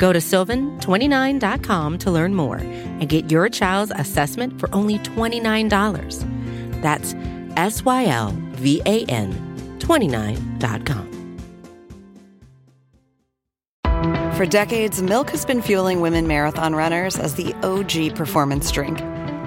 Go to sylvan29.com to learn more and get your child's assessment for only $29. That's S Y L V A N 29.com. For decades, Milk has been fueling women marathon runners as the OG performance drink.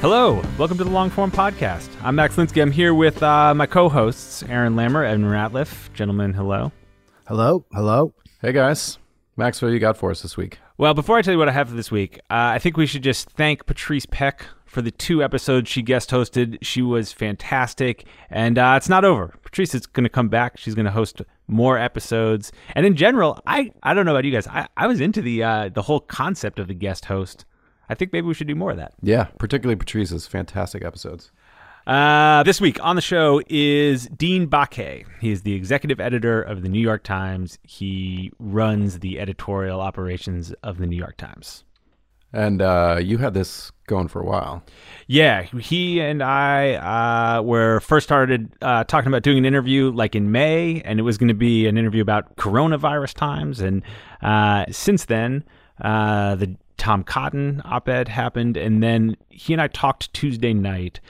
Hello, welcome to the Longform Podcast. I'm Max Linsky. I'm here with uh, my co-hosts, Aaron Lammer and Ratliff. Gentlemen, hello. Hello, hello. Hey guys, Max, what do you got for us this week? Well, before I tell you what I have for this week, uh, I think we should just thank Patrice Peck for the two episodes she guest hosted. She was fantastic, and uh, it's not over. Patrice is going to come back. She's going to host more episodes, and in general, I I don't know about you guys. I, I was into the uh, the whole concept of the guest host. I think maybe we should do more of that. Yeah, particularly Patrice's fantastic episodes. Uh, this week on the show is Dean Baquet. He is the executive editor of the New York Times. He runs the editorial operations of the New York Times. And uh, you had this going for a while. Yeah, he and I uh, were first started uh, talking about doing an interview like in May, and it was going to be an interview about coronavirus times. And uh, since then, uh, the Tom Cotton op ed happened, and then he and I talked Tuesday night.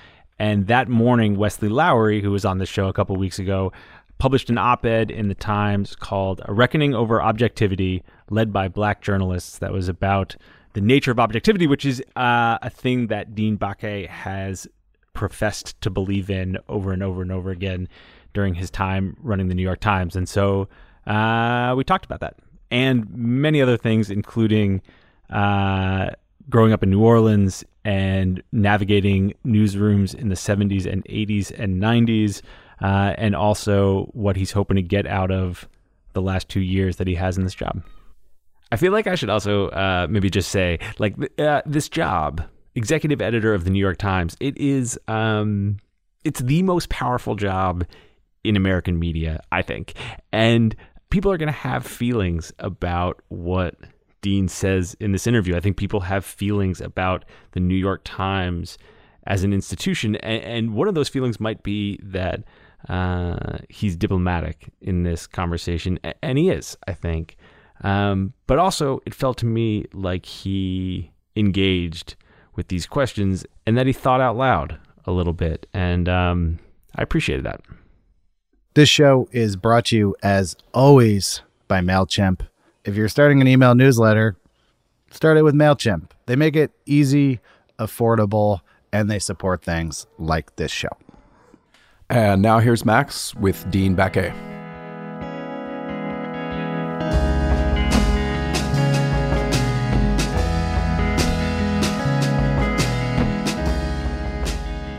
And that morning, Wesley Lowery, who was on the show a couple weeks ago, published an op ed in the Times called A Reckoning Over Objectivity, led by black journalists, that was about the nature of objectivity, which is uh, a thing that Dean Baquet has professed to believe in over and over and over again during his time running the New York Times. And so uh, we talked about that and many other things, including uh, growing up in New Orleans and navigating newsrooms in the 70s and 80s and 90s, uh, and also what he's hoping to get out of the last two years that he has in this job. I feel like I should also uh, maybe just say, like, uh, this job, executive editor of the New York Times, it is, um, it's the most powerful job in American media, I think, and people are going to have feelings about what Dean says in this interview. I think people have feelings about the New York Times as an institution, and, and one of those feelings might be that uh, he's diplomatic in this conversation, and he is, I think. Um, but also, it felt to me like he engaged with these questions and that he thought out loud a little bit, and um, I appreciated that. This show is brought to you, as always, by MailChimp. If you're starting an email newsletter, start it with MailChimp. They make it easy, affordable, and they support things like this show. And now here's Max with Dean Baquet.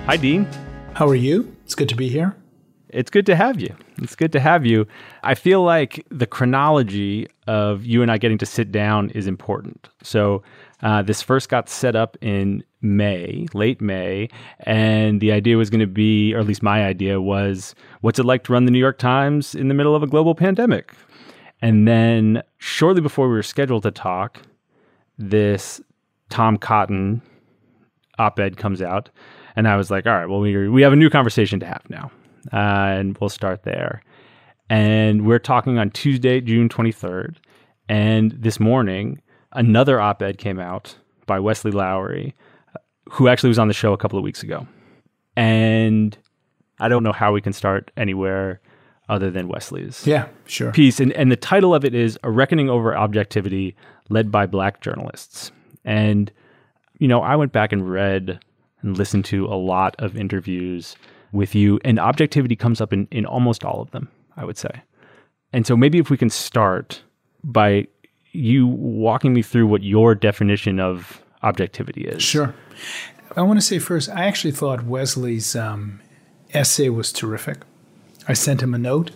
Hi, Dean. How are you? It's good to be here. It's good to have you. It's good to have you. I feel like the chronology of you and I getting to sit down is important. So, uh, this first got set up in May, late May, and the idea was going to be, or at least my idea was, what's it like to run the New York Times in the middle of a global pandemic? And then, shortly before we were scheduled to talk, this Tom Cotton op ed comes out. And I was like, all right, well, we, we have a new conversation to have now uh, and we'll start there. And we're talking on Tuesday, June 23rd. And this morning, another op ed came out by Wesley Lowery, who actually was on the show a couple of weeks ago. And I don't know how we can start anywhere other than Wesley's Yeah, sure. piece. And, and the title of it is A Reckoning Over Objectivity Led by Black Journalists. And, you know, I went back and read and listened to a lot of interviews with you, and objectivity comes up in, in almost all of them, I would say. And so maybe if we can start by you walking me through what your definition of objectivity is. Sure. I want to say first, I actually thought Wesley's um, essay was terrific. I sent him a note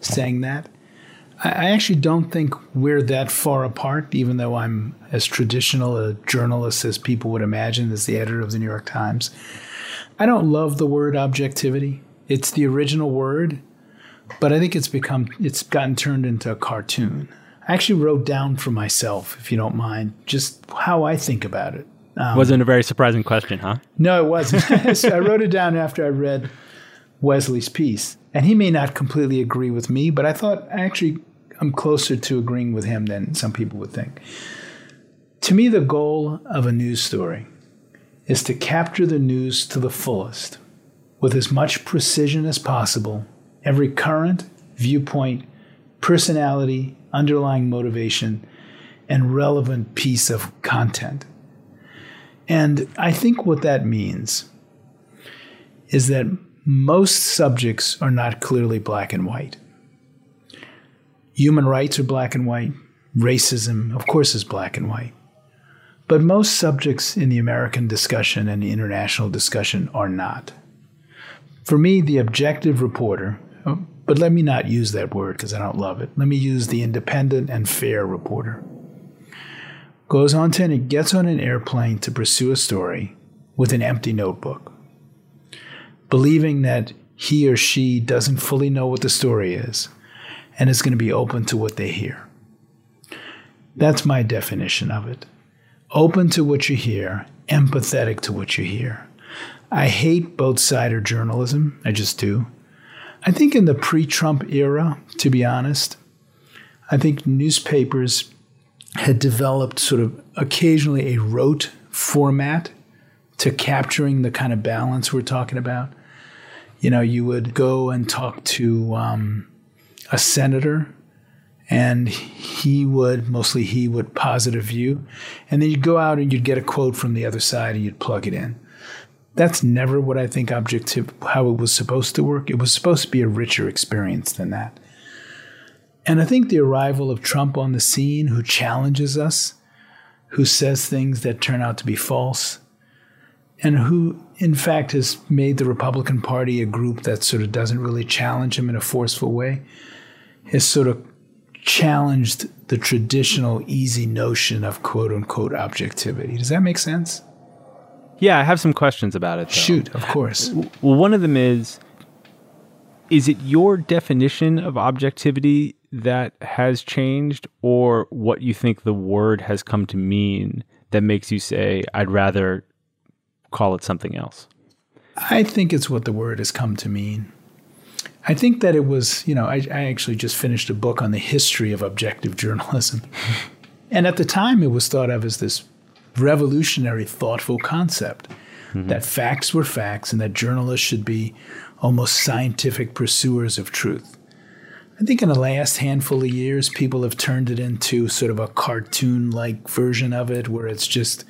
saying that. I, I actually don't think we're that far apart, even though I'm as traditional a journalist as people would imagine as the editor of the New York Times. I don't love the word objectivity. It's the original word, but I think it's become it's gotten turned into a cartoon. I actually wrote down for myself, if you don't mind, just how I think about it. Um, wasn't a very surprising question, huh? No, it wasn't. so I wrote it down after I read Wesley's piece. And he may not completely agree with me, but I thought actually I'm closer to agreeing with him than some people would think. To me, the goal of a news story is to capture the news to the fullest with as much precision as possible, every current, viewpoint, personality, underlying motivation, and relevant piece of content. And I think what that means is that most subjects are not clearly black and white. Human rights are black and white. Racism, of course, is black and white. But most subjects in the American discussion and the international discussion are not. For me, the objective reporter, oh, but let me not use that word because I don't love it. Let me use the independent and fair reporter. Goes on to and gets on an airplane to pursue a story with an empty notebook, believing that he or she doesn't fully know what the story is and is going to be open to what they hear. That's my definition of it. Open to what you hear, empathetic to what you hear. I hate both sider journalism. I just do. I think in the pre Trump era, to be honest, I think newspapers had developed sort of occasionally a rote format to capturing the kind of balance we're talking about. You know, you would go and talk to um, a senator, and he would, mostly he would posit a view, and then you'd go out and you'd get a quote from the other side and you'd plug it in. That's never what I think objective how it was supposed to work. It was supposed to be a richer experience than that. And I think the arrival of Trump on the scene, who challenges us, who says things that turn out to be false, and who, in fact, has made the Republican Party a group that sort of doesn't really challenge him in a forceful way, has sort of challenged the traditional easy notion of quote unquote objectivity. Does that make sense? Yeah, I have some questions about it. Though. Shoot, of course. Well, one of them is is it your definition of objectivity that has changed or what you think the word has come to mean that makes you say I'd rather call it something else? I think it's what the word has come to mean. I think that it was, you know, I, I actually just finished a book on the history of objective journalism. and at the time, it was thought of as this revolutionary, thoughtful concept mm-hmm. that facts were facts and that journalists should be almost scientific pursuers of truth. I think in the last handful of years, people have turned it into sort of a cartoon like version of it where it's just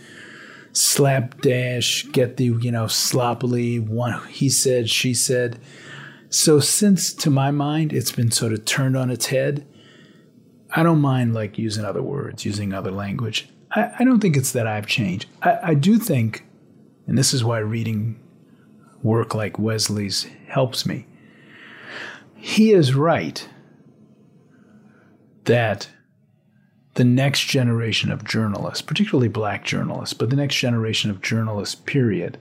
slapdash, get the, you know, sloppily, one, he said, she said. So, since to my mind, it's been sort of turned on its head, I don't mind like using other words, using other language. I, I don't think it's that I've changed. I, I do think, and this is why reading work like Wesley's helps me. He is right that the next generation of journalists, particularly black journalists, but the next generation of journalists, period,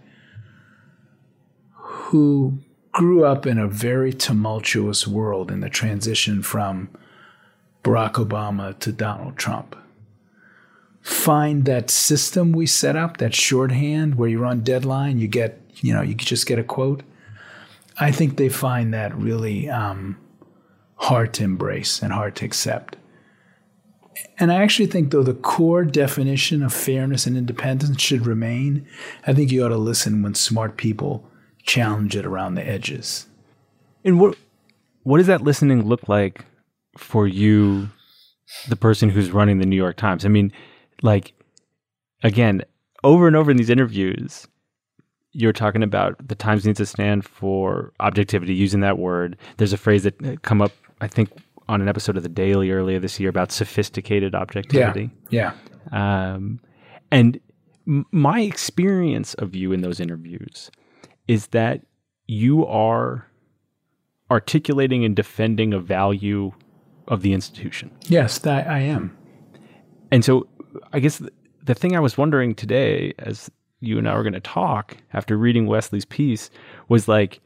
who grew up in a very tumultuous world in the transition from Barack Obama to Donald Trump. Find that system we set up, that shorthand where you're on deadline, you get, you know, you just get a quote. I think they find that really um, hard to embrace and hard to accept. And I actually think, though, the core definition of fairness and independence should remain. I think you ought to listen when smart people challenge it around the edges. And what what does that listening look like for you, the person who's running the New York Times? I mean, like, again, over and over in these interviews, you're talking about the Times needs to stand for objectivity, using that word. There's a phrase that come up, I think, on an episode of the Daily earlier this year about sophisticated objectivity. Yeah. Um, and m- my experience of you in those interviews is that you are articulating and defending a value of the institution. Yes, that I am. And so I guess the, the thing I was wondering today as you and I were going to talk after reading Wesley's piece was like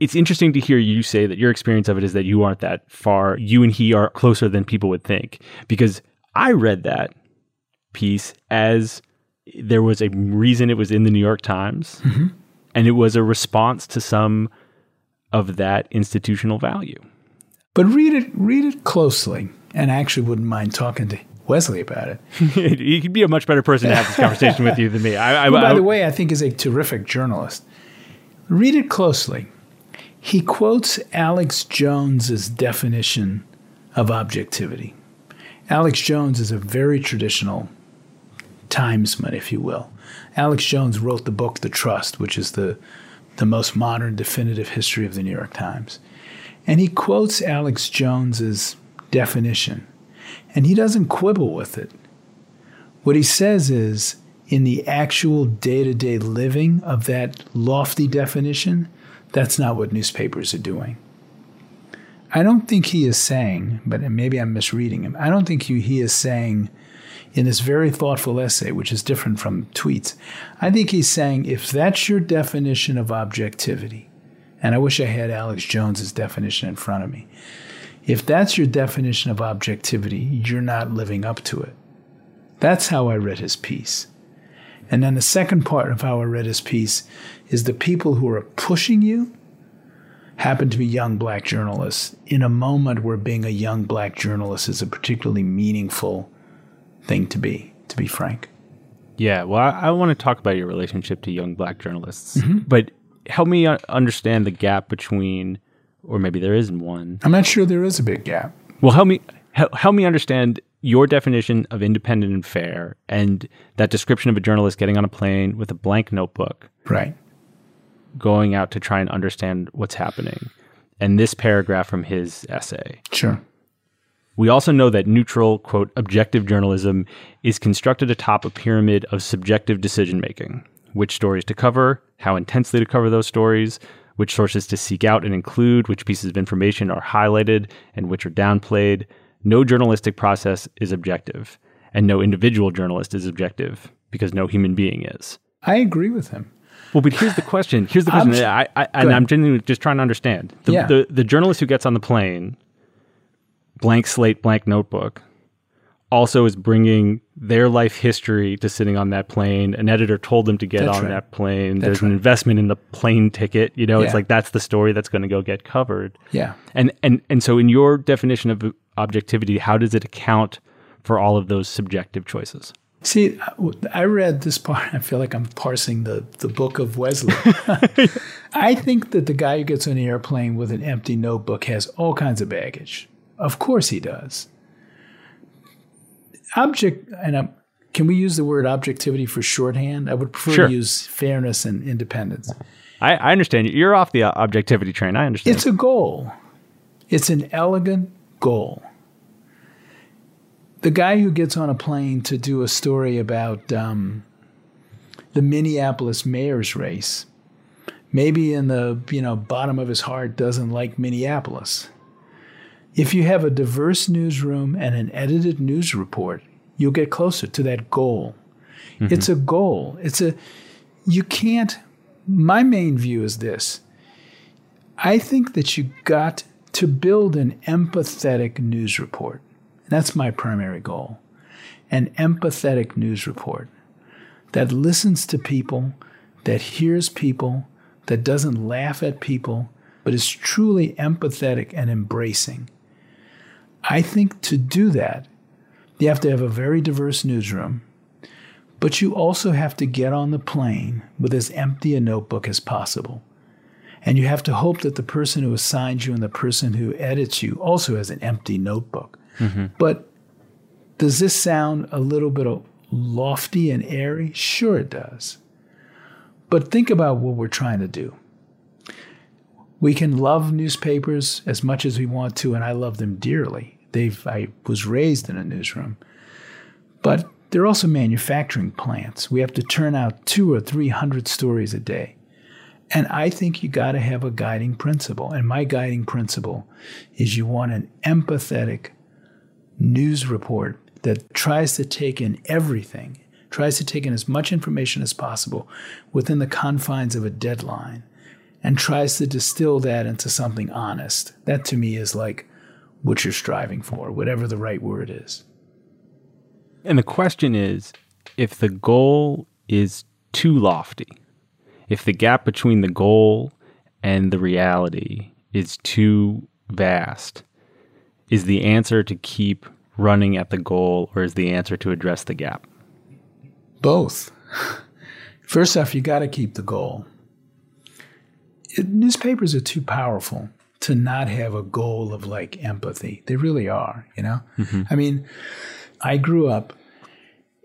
it's interesting to hear you say that your experience of it is that you aren't that far. You and he are closer than people would think. Because I read that piece as there was a reason it was in the New York Times, Mm-hmm. and it was a response to some of that institutional value. But read it read it closely and I actually wouldn't mind talking to Wesley about it. he could be a much better person to have this conversation with you than me. I, I, by I- the way, I think is a terrific journalist. Read it closely. He quotes Alex Jones's definition of objectivity. Alex Jones is a very traditional timesman, if you will. Alex Jones wrote the book The Trust, which is the, the most modern definitive history of the New York Times. And he quotes Alex Jones's definition, and he doesn't quibble with it. What he says is, in the actual day to day living of that lofty definition, that's not what newspapers are doing. I don't think he is saying, but maybe I'm misreading him, I don't think he, is saying in this very thoughtful essay, which is different from tweets, I think he's saying if that's your definition of objectivity, and I wish I had Alex Jones's definition in front of me. If that's your definition of objectivity, you're not living up to it. That's how I read his piece. And then the second part of how I read his piece is the people who are pushing you happen to be young black journalists in a moment where being a young black journalist is a particularly meaningful thing to be, to be frank. Yeah, well, I, I want to talk about your relationship to young black journalists, but help me uh, understand the gap between, or maybe there isn't one. I'm not sure there is a big gap. Well, help me help, help me understand your definition of independent and fair, and that description of a journalist getting on a plane with a blank notebook, Right. going out to try and understand what's happening, and this paragraph from his essay. Sure. We also know that neutral, quote, objective journalism is constructed atop a pyramid of subjective decision making. Which stories to cover, how intensely to cover those stories, which sources to seek out and include, which pieces of information are highlighted and which are downplayed. No journalistic process is objective, and no individual journalist is objective because no human being is. I agree with him. Well, but here's the question. Here's the question. Obj- I, I, and I'm genuinely just trying to understand. The, Yeah. the, the journalist who gets on the plane, blank slate, blank notebook, also is bringing their life history to sitting on that plane. An editor told them to get That's on right. that plane. That's There's an investment in the plane ticket. You know, it's like that's the story that's going to go get covered. Yeah. And and and so, in your definition of objectivity, how does it account for all of those subjective choices? See, I read this part. I feel like I'm parsing the, the book of Wesley. I think that the guy who gets on the airplane with an empty notebook has all kinds of baggage. Of course he does. Object, and i can we use the word objectivity for shorthand? I would prefer Sure. to use fairness and independence. I, I understand. You're off the objectivity train. I understand. It's a goal. It's an elegant goal. The guy who gets on a plane to do a story about um, the Minneapolis mayor's race, maybe in the you know bottom of his heart doesn't like Minneapolis. If you have a diverse newsroom and an edited news report, you'll get closer to that goal. It's a goal. It's a you can't. My main view is this. I think that you got to build an empathetic news report. That's my primary goal. An empathetic news report that listens to people, that hears people, that doesn't laugh at people, but is truly empathetic and embracing. I think to do that, you have to have a very diverse newsroom, but you also have to get on the plane with as empty a notebook as possible And you have to hope that the person who assigns you and the person who edits you also has an empty notebook. Mm-hmm. But does this sound a little bit lofty and airy? Sure, it does. But think about what we're trying to do. We can love newspapers as much as we want to, and I love them dearly. They've, I was raised in a newsroom. But they're also manufacturing plants. We have to turn out two or three hundred stories a day. And I think you got to have a guiding principle. And my guiding principle is you want an empathetic news report that tries to take in everything, tries to take in as much information as possible within the confines of a deadline, and tries to distill that into something honest. That to me is like what you're striving for, whatever the right word is. And the question is if the goal is too lofty, if the gap between the goal and the reality is too vast, is the answer to keep running at the goal or is the answer to address the gap? Both. First off, you got to keep the goal. It, newspapers are too powerful to not have a goal of like empathy. They really are, you know? Mm-hmm. I mean, I grew up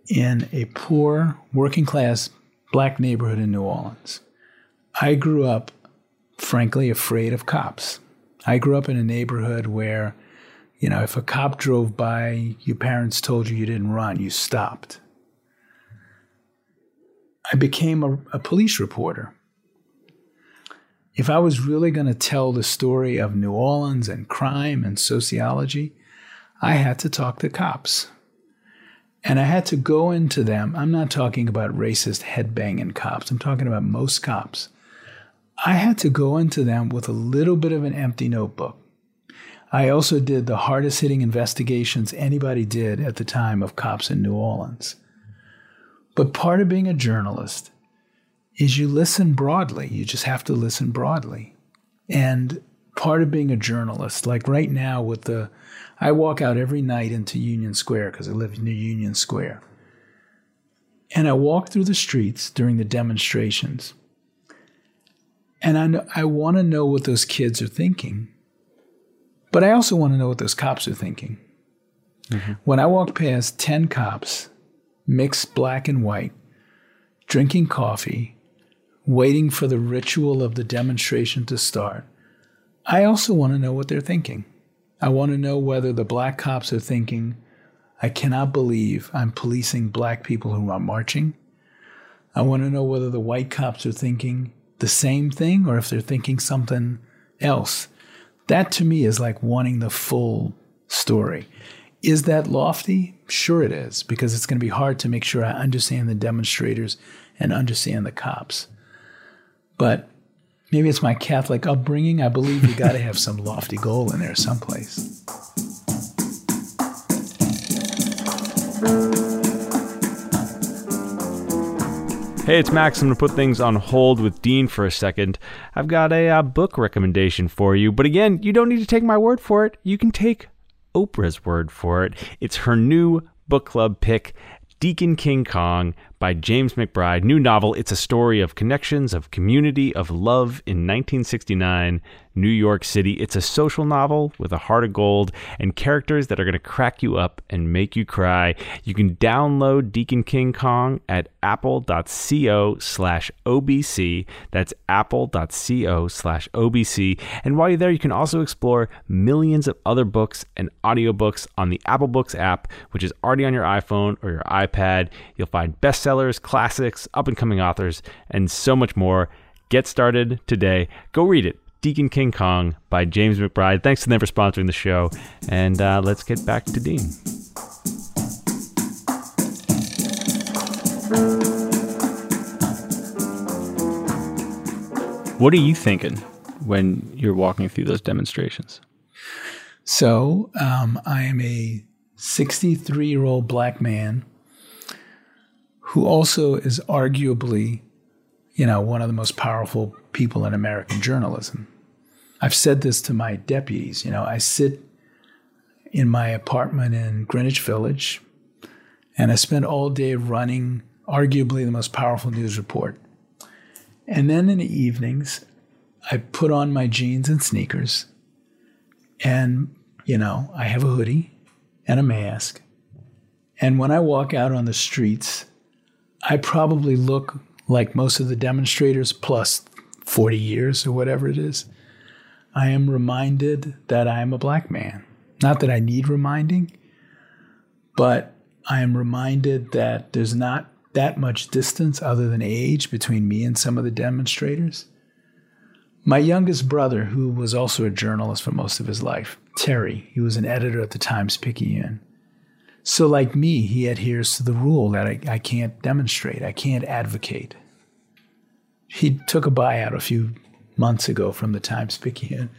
in a poor, working class black neighborhood in New Orleans. I grew up, frankly, afraid of cops. I grew up in a neighborhood where, you know, if a cop drove by, your parents told you you didn't run, you stopped. I became a, a police reporter. If I was really going to tell the story of New Orleans and crime and sociology, I had to talk to cops. And I had to go into them. I'm not talking about racist headbanging cops, I'm talking about most cops. I had to go into them with a little bit of an empty notebook. I also did the hardest hitting investigations anybody did at the time of cops in New Orleans. But part of being a journalist is you listen broadly. You just have to listen broadly. And part of being a journalist, like right now with the, I walk out every night into Union Square because I live near Union Square. And I walk through the streets during the demonstrations. And I, I want to know what those kids are thinking. But I also want to know what those cops are thinking. Mm-hmm. When I walk past 10 cops, mixed black and white, drinking coffee, waiting for the ritual of the demonstration to start, I also want to know what they're thinking. I want to know whether the black cops are thinking, I cannot believe I'm policing black people who are marching. I want to know whether the white cops are thinking the same thing or if they're thinking something else. That to me is like wanting the full story. Is that lofty? Sure, it is, because it's going to be hard to make sure I understand the demonstrators and understand the cops. But maybe it's my Catholic upbringing. I believe you got to have some lofty goal in there someplace. Hey, it's Max. I'm going to put things on hold with Dean for a second. I've got a uh, book recommendation for you. But again, you don't need to take my word for it. You can take Oprah's word for it. It's her new book club pick, Deacon King Kong by James McBride. New novel. It's a story of connections, of community, of love in 1969 New York City. It's a social novel with a heart of gold and characters that are going to crack you up and make you cry. You can download Deacon King Kong at apple.co slash OBC. That's apple.co slash OBC. And while you're there, you can also explore millions of other books and audiobooks on the Apple Books app, which is already on your iPhone or your iPad. You'll find bestsellers, classics, up and coming authors, and so much more. Get started today. Go read it. Deacon King Kong by James McBride. Thanks to them for sponsoring the show. And uh, let's get back to Dean. What are you thinking when you're walking through those demonstrations? So um, I am a 63 year old black man who also is arguably, you know, one of the most powerful people in American journalism. I've said this to my deputies. You know, I sit in my apartment in Greenwich Village and I spend all day running arguably the most powerful news report. And then in the evenings, I put on my jeans and sneakers, and you know, I have a hoodie and a mask. And when I walk out on the streets, I probably look like most of the demonstrators plus 40 years or whatever it is. I am reminded that I am a black man. Not that I need reminding, but I am reminded that there's not that much distance other than age between me and some of the demonstrators. My youngest brother, who was also a journalist for most of his life, Terry, he was an editor at the Times Picayune. So, like me, he adheres to the rule that I, I can't demonstrate, I can't advocate. He took a buyout a few months ago from the Times Picayune.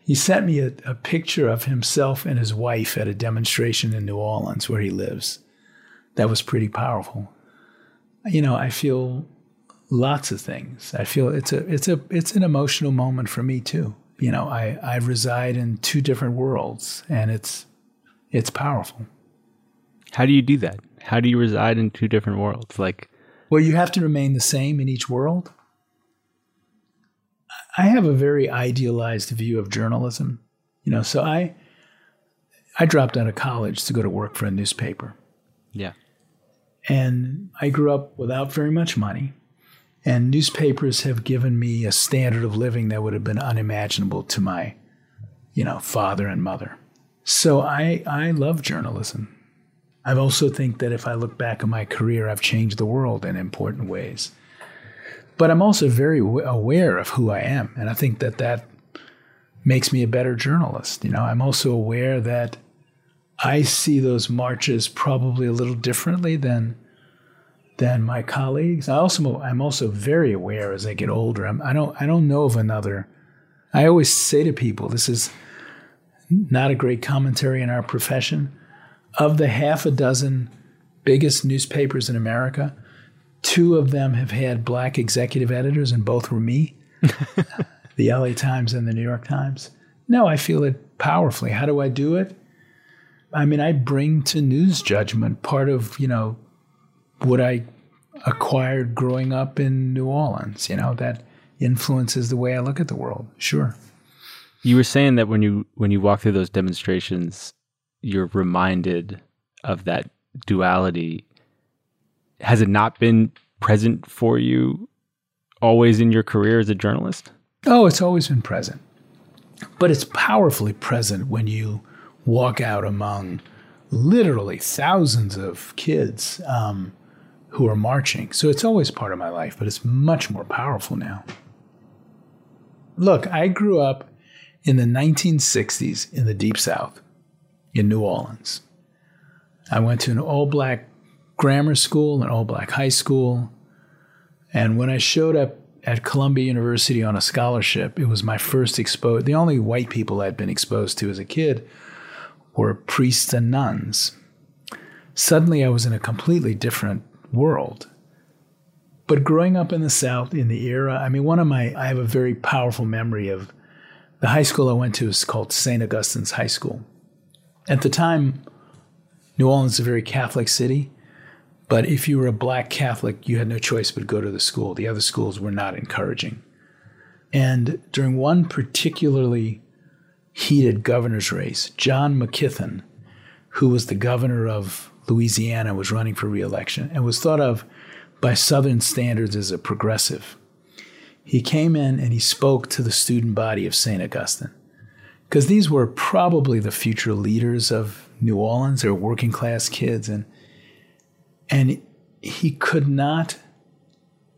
He sent me a, a picture of himself and his wife at a demonstration in New Orleans where he lives. That was pretty powerful. You know, I feel lots of things. I feel it's a it's a it's an emotional moment for me too. You know, I, I reside in two different worlds and it's it's powerful. How do you do that? How do you reside in two different worlds? Like Well, you have to remain the same in each world. I have a very idealized view of journalism. You know, so I I dropped out of college to go to work for a newspaper. Yeah. And I grew up without very much money. And newspapers have given me a standard of living that would have been unimaginable to my, you know, father and mother. So I, I love journalism. I also think that if I look back on my career, I've changed the world in important ways. But I'm also very aware of who I am. And I think that that makes me a better journalist. You know, I'm also aware that I see those marches probably a little differently than than my colleagues. I also I'm also very aware as I get older. I'm, I don't I don't know of another. I always say to people, this is not a great commentary in our profession. Of the half a dozen biggest newspapers in America, two of them have had black executive editors, and both were me. the LA Times and the New York Times. No, I feel it powerfully. How do I do it? I mean, I bring to news judgment part of, you know, what I acquired growing up in New Orleans, you know, that influences the way I look at the world. Sure. You were saying that when you when you walk through those demonstrations, you're reminded of that duality. Has it not been present for you always in your career as a journalist? Oh, it's always been present. But it's powerfully present when you walk out among literally thousands of kids um, who are marching. So it's always part of my life, but it's much more powerful now. Look, I grew up in the 1960s in the Deep South in New Orleans. I went to an all black grammar school, an all black high school. And when I showed up at Columbia University on a scholarship, it was my first exposure. The only white people I'd been exposed to as a kid were priests and nuns. Suddenly, I was in a completely different world. But growing up in the South in the era, I mean, one of my, I have a very powerful memory of the high school I went to is called St. Augustine's High School. At the time, New Orleans is a very Catholic city, but if you were a black Catholic, you had no choice but go to the school. The other schools were not encouraging. And during one particularly heated governor's race, John McKeithen, who was the governor of Louisiana, was running for reelection and was thought of by Southern standards as a progressive. He came in and he spoke to the student body of St. Augustine because these were probably the future leaders of New Orleans. They were working class kids, and and he could not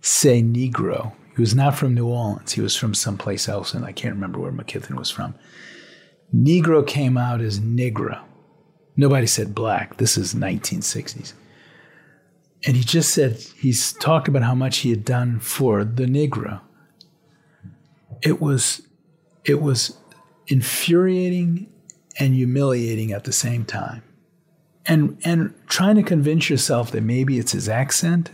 say Negro. He was not from New Orleans. He was from someplace else, and I can't remember where McKeithen was from. Negro came out as Negro. Nobody said black. This is 1960s. And he just said, he's talked about how much he had done for the Negro. It was, it was infuriating and humiliating at the same time. And, and trying to convince yourself that maybe it's his accent,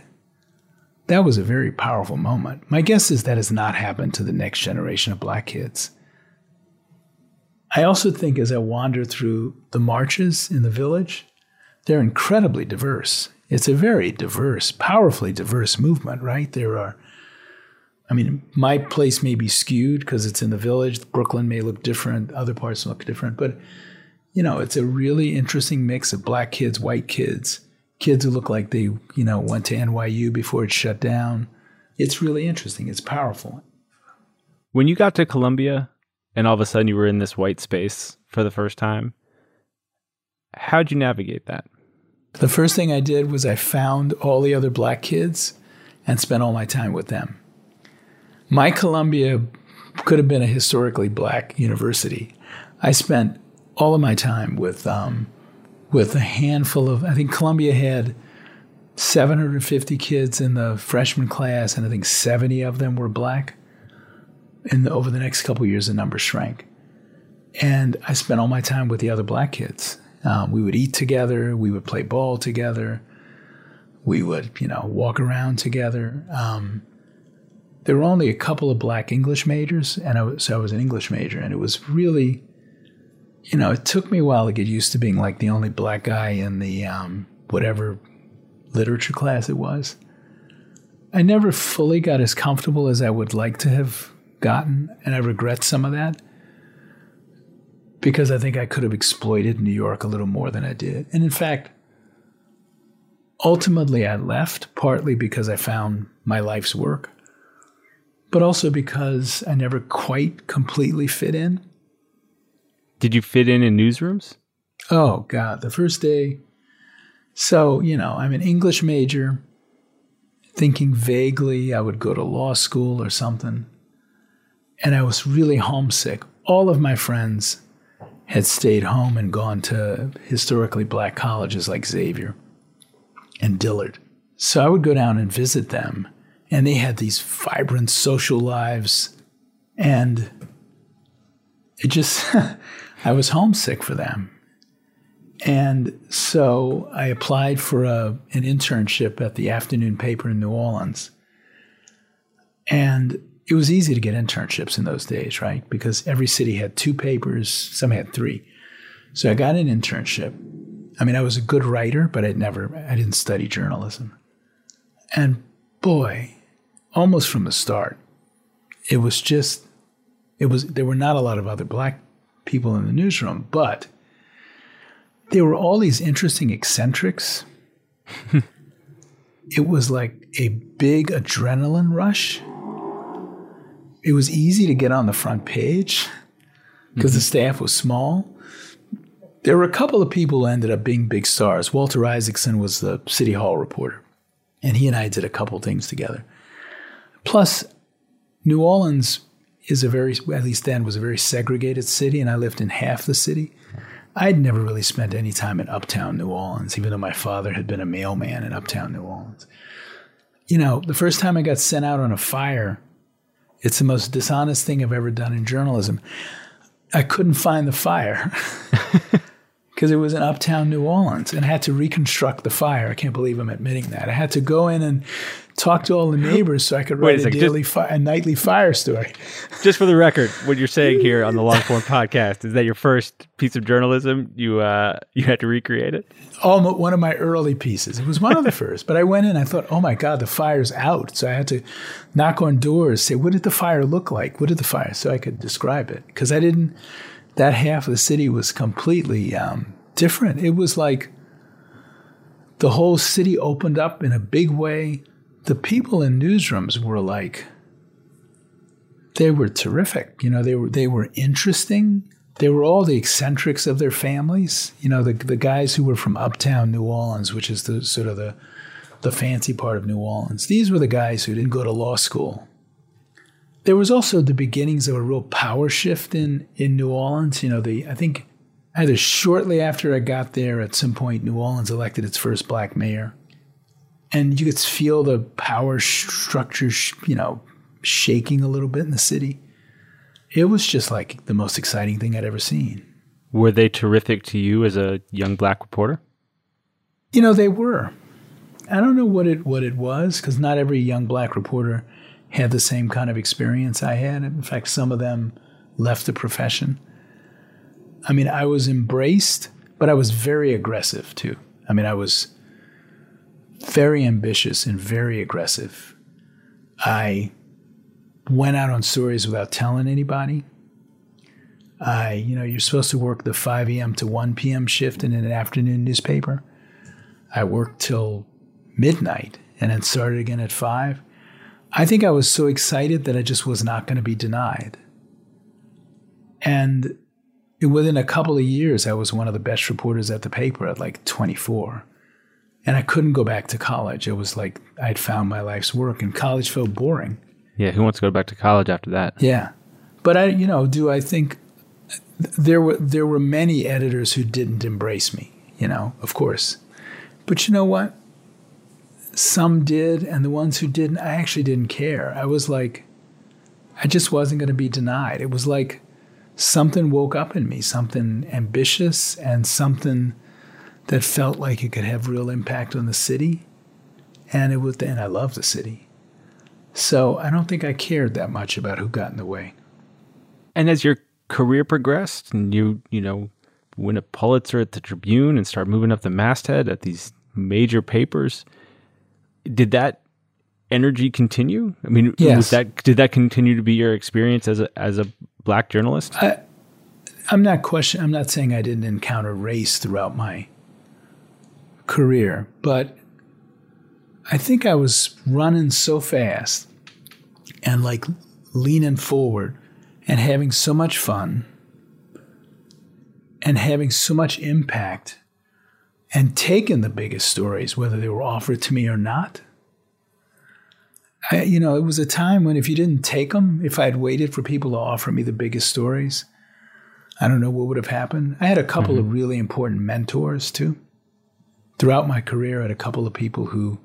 that was a very powerful moment. My guess is that has not happened to the next generation of black kids. I also think as I wander through the marches in the village, they're incredibly diverse. It's a very diverse, powerfully diverse movement, right? There are I mean, my place may be skewed because it's in the village. Brooklyn may look different. Other parts look different. But, you know, it's a really interesting mix of black kids, white kids, kids who look like they, you know, went to NYU before it shut down. It's really interesting. It's powerful. When you got to Columbia and all of a sudden you were in this white space for the first time, how'd you navigate that? The first thing I did was I found all the other black kids and spent all my time with them. My Columbia could have been a historically black university. I spent all of my time with um, with a handful of. I think Columbia had 750 kids in the freshman class, and I think 70 of them were black. And over the next couple years, the number shrank. And I spent all my time with the other black kids. Um, we would eat together. We would play ball together. We would, you know, walk around together. Um, there were only a couple of black English majors, and I was, so I was an English major, and it was really, you know, it took me a while to get used to being like the only black guy in the um, whatever literature class it was. I never fully got as comfortable as I would like to have gotten, and I regret some of that because I think I could have exploited New York a little more than I did. And in fact, ultimately I left partly because I found my life's work, but also because I never quite completely fit in. Did you fit in in newsrooms? Oh, God. The first day. So, you know, I'm an English major, thinking vaguely I would go to law school or something. And I was really homesick. All of my friends had stayed home and gone to historically black colleges like Xavier and Dillard. So I would go down and visit them, and they had these vibrant social lives. And it just, I was homesick for them. And so I applied for a, an internship at the afternoon paper in New Orleans. And it was easy to get internships in those days, right? Because every city had two papers, some had three. So I got an internship. I mean, I was a good writer, but I'd never, I didn't study journalism. And boy, almost from the start, it was just, it was, there were not a lot of other black people in the newsroom, but there were all these interesting eccentrics. it was like a big adrenaline rush it was easy to get on the front page because mm-hmm. the staff was small. There were a couple of people who ended up being big stars. Walter Isaacson was the City Hall reporter, and he and I did a couple things together. Plus, New Orleans is a very, at least then, was a very segregated city, and I lived in half the city. I'd never really spent any time in uptown New Orleans, even though my father had been a mailman in uptown New Orleans. You know, the first time I got sent out on a fire it's the most dishonest thing I've ever done in journalism. I couldn't find the fire because it was in uptown New Orleans and I had to reconstruct the fire. I can't believe I'm admitting that. I had to go in and talk to all the neighbors so I could write a, a, daily just, fi- a nightly fire story. Just for the record, what you're saying here on the Long Form podcast is that your first piece of journalism, you uh, you had to recreate it. Oh, one of my early pieces. It was one of the first, but I went in. I thought, oh my god, the fire's out. So I had to knock on doors, say, what did the fire look like? What did the fire? So I could describe it because I didn't. That half of the city was completely um, different. It was like the whole city opened up in a big way the people in newsrooms were like, they were terrific. You know, they were they were interesting. They were all the eccentrics of their families. You know, the the guys who were from uptown New Orleans, which is the sort of the the fancy part of New Orleans. These were the guys who didn't go to law school. There was also the beginnings of a real power shift in in New Orleans. You know, the I think either shortly after I got there, at some point, New Orleans elected its first black mayor and you could feel the power structure, you know, shaking a little bit in the city. It was just like the most exciting thing I'd ever seen. Were they terrific to you as a young black reporter? You know, they were. I don't know what it what it was because not every young black reporter had the same kind of experience I had. In fact, some of them left the profession. I mean, I was embraced, but I was very aggressive too. I mean, I was very ambitious and very aggressive. I went out on stories without telling anybody. I, you know, you're supposed to work the 5 a.m. to 1 p.m. shift in an afternoon newspaper. I worked till midnight and then started again at 5. I think I was so excited that I just was not going to be denied. And within a couple of years, I was one of the best reporters at the paper at like 24. And I couldn't go back to college. It was like I'd found my life's work, and college felt boring. Yeah, who wants to go back to college after that? Yeah. But I, you know, do I think there were there were many editors who didn't embrace me, you know, of course. But you know what? Some did, and the ones who didn't, I actually didn't care. I was like, I just wasn't going to be denied. It was like something woke up in me, something ambitious and something that felt like it could have real impact on the city. And it was, and I love the city. So I don't think I cared that much about who got in the way. And as your career progressed and you, you know, win a Pulitzer at the Tribune and start moving up the masthead at these major papers, did that energy continue? I mean, yes. was that did that continue to be your experience as a as a black journalist? I, I'm not question. I'm not saying I didn't encounter race throughout my career, but I think I was running so fast and like leaning forward and having so much fun and having so much impact and taking the biggest stories, whether they were offered to me or not. I, you know, it was a time when if you didn't take them, if I had waited for people to offer me the biggest stories, I don't know what would have happened. I had a couple mm-hmm. of really important mentors too. Throughout my career, I had a couple of people who,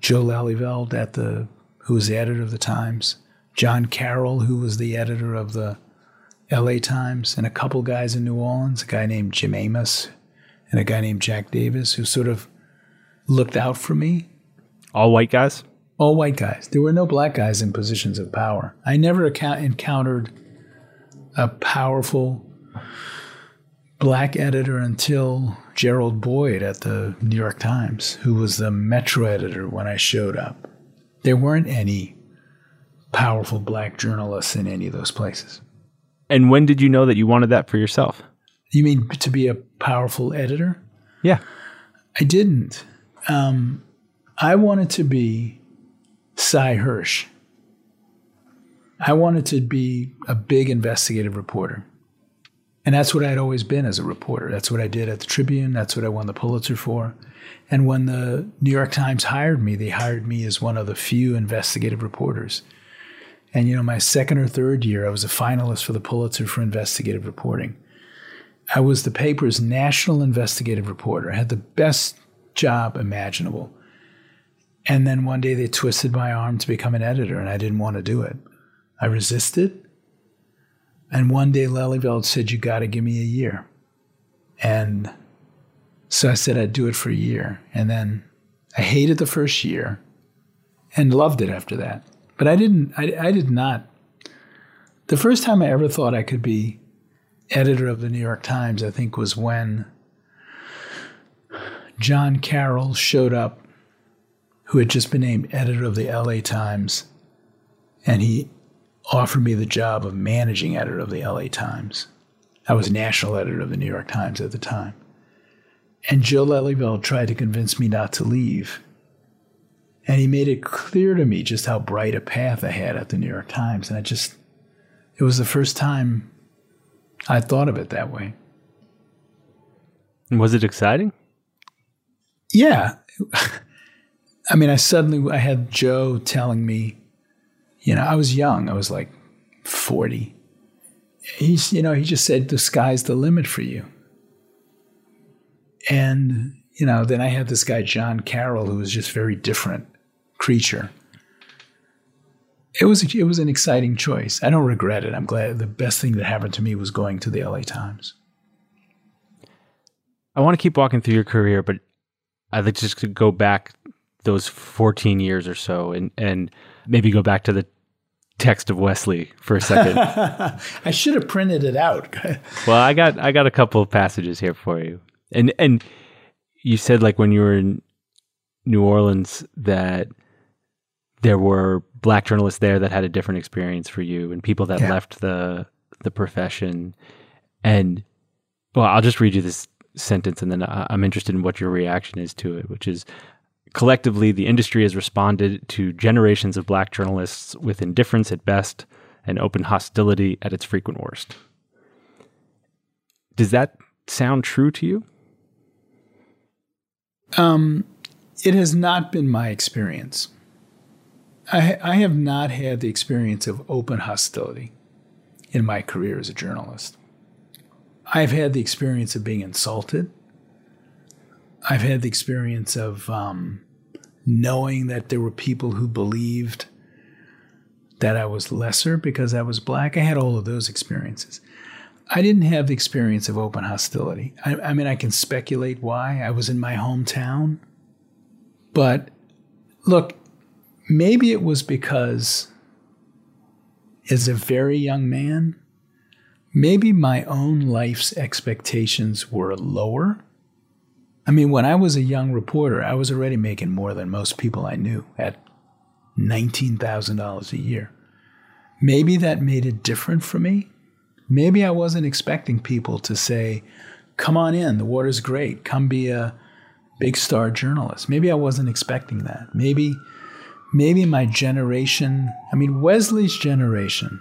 Joe Lelyveld at the, who was the editor of the Times, John Carroll, who was the editor of the LA Times, and a couple guys in New Orleans, a guy named Jim Amoss and a guy named Jack Davis, who sort of looked out for me. All white guys? All white guys. There were no black guys in positions of power. I never encountered a powerful black editor until Gerald Boyd at the New York Times, who was the Metro editor when I showed up. There weren't any powerful black journalists in any of those places. And when did you know that you wanted that for yourself? You mean to be a powerful editor? Yeah. I didn't. Um, I wanted to be Sy Hersh. I wanted to be a big investigative reporter. And that's what I'd always been as a reporter. That's what I did at the Tribune. That's what I won the Pulitzer for. And when the New York Times hired me, they hired me as one of the few investigative reporters. And, you know, my second or third year, I was a finalist for the Pulitzer for investigative reporting. I was the paper's national investigative reporter. I had the best job imaginable. And then one day they twisted my arm to become an editor, and I didn't want to do it. I resisted. And one day Lelyveld said, You got to give me a year. And so I said I'd do it for a year. And then I hated the first year and loved it after that. But I didn't, I, I did not. The first time I ever thought I could be editor of the New York Times, I think, was when John Carroll showed up, who had just been named editor of the LA Times, and he offered me the job of managing editor of the LA Times. I was national editor of the New York Times at the time. And Joe Lelyveld tried to convince me not to leave. And he made it clear to me just how bright a path I had at the New York Times. And I just, it was the first time I thought of it that way. Was it exciting? Yeah. I mean, I suddenly I had Joe telling me, you know, I was young. I was like 40. He's, you know, he just said the sky's the limit for you. And, you know, then I had this guy John Carroll who was just very different creature. It was it was an exciting choice. I don't regret it. I'm glad the best thing that happened to me was going to the LA Times. I want to keep walking through your career, but I'd like just to go back those 14 years or so and and maybe go back to the text of Wesley for a second. I should have printed it out. well, I got I got a couple of passages here for you. And and you said like when you were in New Orleans that there were black journalists there that had a different experience for you and people that Yeah. left the the profession and well i'll just read you this sentence and then i'm interested in what your reaction is to it which is collectively the industry has responded to generations of black journalists with indifference at best and open hostility at its frequent worst does that sound true to you Um, it has not been my experience. I, I have not had the experience of open hostility in my career as a journalist. I've had the experience of being insulted. I've had the experience of um, knowing that there were people who believed that I was lesser because I was black. I had all of those experiences. I didn't have the experience of open hostility. I, I mean, I can speculate why. I was in my hometown. But look, maybe it was because as a very young man, maybe my own life's expectations were lower. I mean, when I was a young reporter, I was already making more than most people I knew at $19,000 a year. Maybe that made it different for me. Maybe I wasn't expecting people to say, come on in, the water's great, come be a big star journalist. Maybe I wasn't expecting that. Maybe maybe my generation, I mean Wesley's generation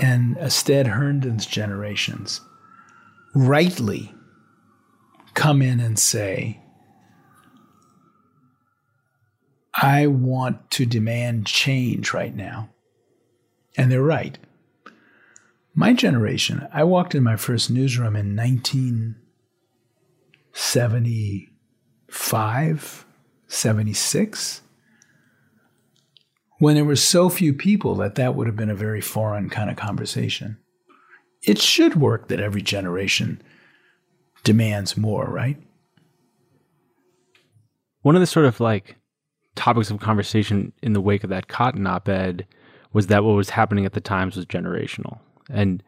and Astead Herndon's generations rightly come in and say, I want to demand change right now. And they're right. My generation, I walked in my first newsroom in 1975, 76, when there were so few people that that would have been a very foreign kind of conversation. It should work that every generation demands more, right? one of the sort of like topics of conversation in the wake of that cotton op-ed was that what was happening at the times was generational and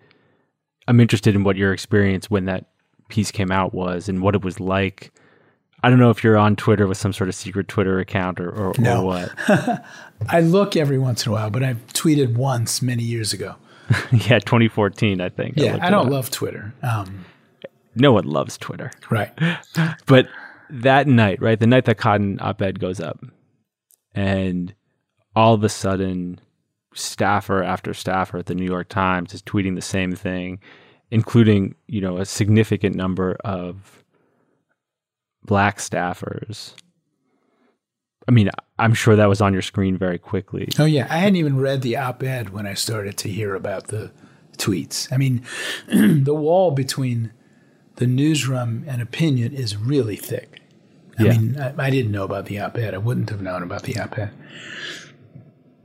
i'm interested in what your experience when that piece came out was and what it was like i don't know if you're on twitter with some sort of secret twitter account or, or, No. or what I look every once in a while, but I've tweeted once many years ago. yeah 2014 i think Yeah, looked I don't love Twitter. Um, no one loves twitter right. but that night, right, the night that Cotton op-ed goes up, and all of a sudden, staffer after staffer at the New York Times is tweeting the same thing, including you know a significant number of black staffers. I mean, I'm sure that was on your screen very quickly. Oh yeah, I hadn't even read the op-ed when I started to hear about the tweets. I mean, the wall between the newsroom and opinion is really thick. I Yeah. mean, I, I didn't know about the op-ed. I wouldn't have known about the op-ed.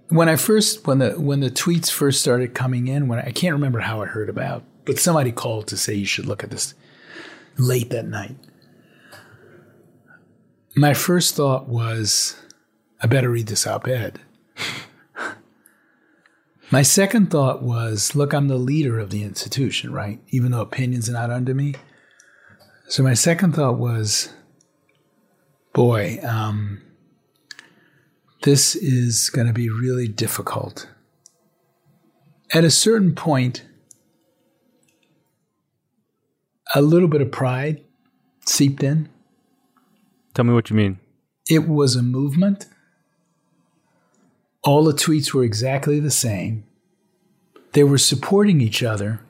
When I first, when the when the tweets first started coming in, when I, I can't remember how I heard about, but somebody called to say you should look at this late that night. My first thought was, I better read this op-ed. My second thought was, look, I'm the leader of the institution, right? Even though opinion's are not under me. So my second thought was, boy, um, this is going to be really difficult. At a certain point, a little bit of pride seeped in. Tell me what you mean. It was a movement. All the tweets were exactly the same. They were supporting each other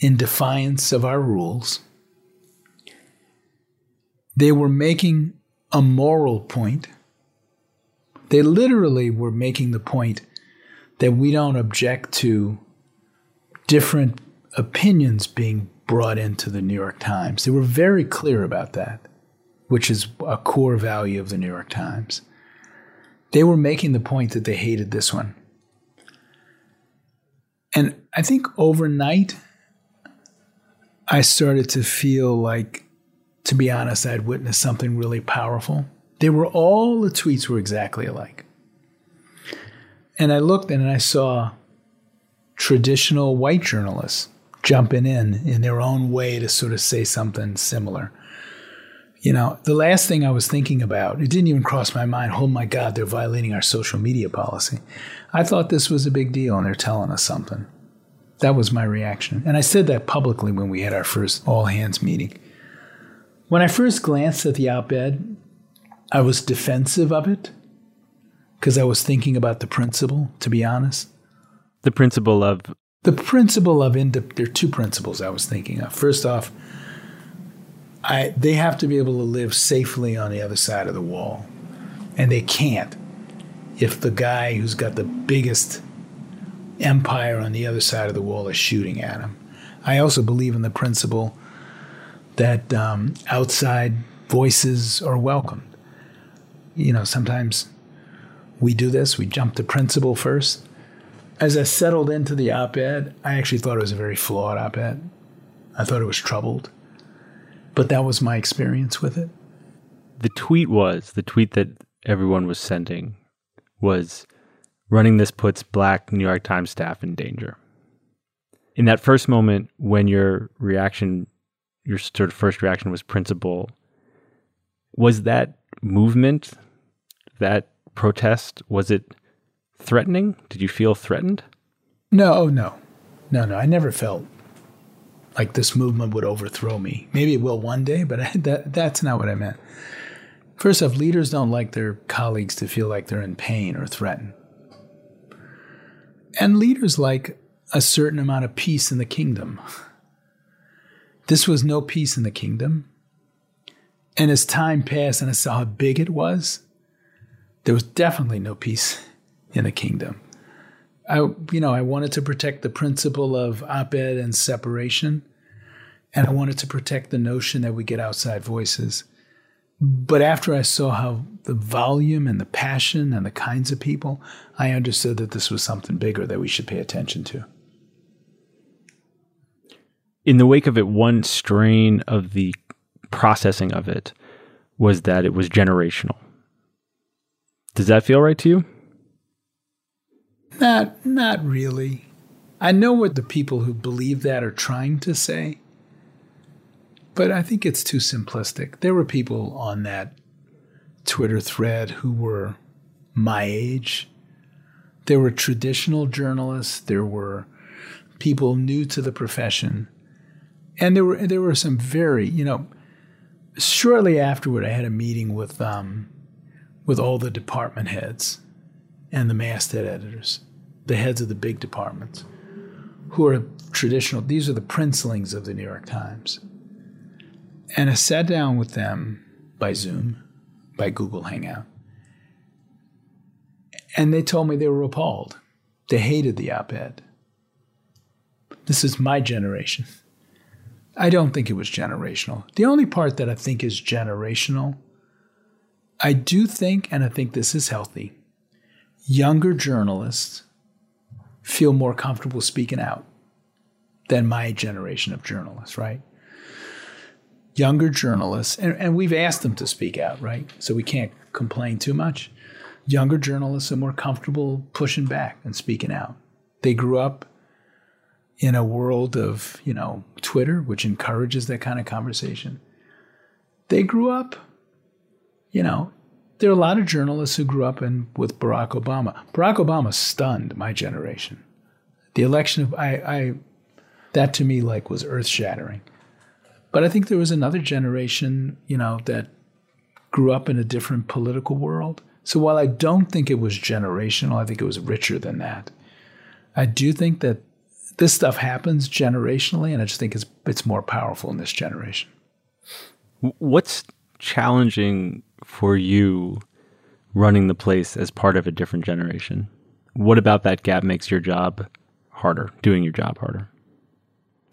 in defiance of our rules. They were making a moral point. They literally were making the point that we don't object to different opinions being brought into the New York Times. They were very clear about that which is a core value of the New York Times. They were making the point that they hated this one. And I think overnight, I started to feel like, to be honest, I'd witnessed something really powerful. They were all the tweets were exactly alike. And I looked and I saw traditional white journalists jumping in in their own way to sort of say something similar You know, the last thing I was thinking about, it didn't even cross my mind, oh my God, they're violating our social media policy. I thought this was a big deal and they're telling us something. That was my reaction. And I said that publicly when we had our first all hands meeting. When I first glanced at the op ed, I was defensive of it because I was thinking about the principle, to be honest. The principle of? The principle of, ind- there are two principles I was thinking of. First off, I, they have to be able to live safely on the other side of the wall. And they can't if the guy who's got the biggest empire on the other side of the wall is shooting at them. I also believe in the principle that um, outside voices are welcomed. You know, sometimes we do this, we jump to principle first. As I settled into the op ed, I actually thought it was a very flawed op ed. I thought it was troubled. But that was my experience with it. The tweet was the tweet that everyone was sending was running this puts black New York Times staff in danger. In that first moment, when your reaction, your sort of first reaction was principle, was that movement, that protest, was it threatening? Did you feel threatened? No, oh, no, no, no. I never felt like this movement would overthrow me. Maybe it will one day, but I, that, that's not what I meant. First off, leaders don't like their colleagues to feel like they're in pain or threatened. And leaders like a certain amount of peace in the kingdom. This was no peace in the kingdom. And as time passed and I saw how big it was, there was definitely no peace in the kingdom. I, you know, I wanted to protect the principle of op-ed and separation, and I wanted to protect the notion that we get outside voices. But after I saw how the volume and the passion and the kinds of people, I understood that this was something bigger that we should pay attention to. In the wake of it, one strain of the processing of it was that it was generational. Does that feel right to you? Not not really. I know what the people who believe that are trying to say. But I think it's too simplistic. There were people on that Twitter thread who were my age. There were traditional journalists, there were people new to the profession. And there were there were some very, you know, shortly afterward I had a meeting with um, with all the department heads and the masthead editors, the heads of the big departments, who are traditional. These are the princelings of the New York Times. And I sat down with them by Zoom, by Google Hangout. And they told me they were appalled. They hated the op ed. This is my generation. I don't think it was generational. The only part that I think is generational, I do think, and I think this is healthy, younger journalists feel more comfortable speaking out than my generation of journalists, right? younger journalists, and, and we've asked them to speak out, right? So we can't complain too much. Younger journalists are more comfortable pushing back and speaking out. They grew up in a world of, you know, Twitter, which encourages that kind of conversation. They grew up, you know, there are a lot of journalists who grew up in with Barack Obama. Barack Obama stunned my generation. The election of I, I that to me like was earth shattering. But I think there was another generation, you know, that grew up in a different political world. So while I don't think it was generational, I think it was richer than that. I do think that this stuff happens generationally, and I just think it's it's more powerful in this generation. What's challenging for you running the place as part of a different generation? What about that gap makes your job harder, doing your job harder?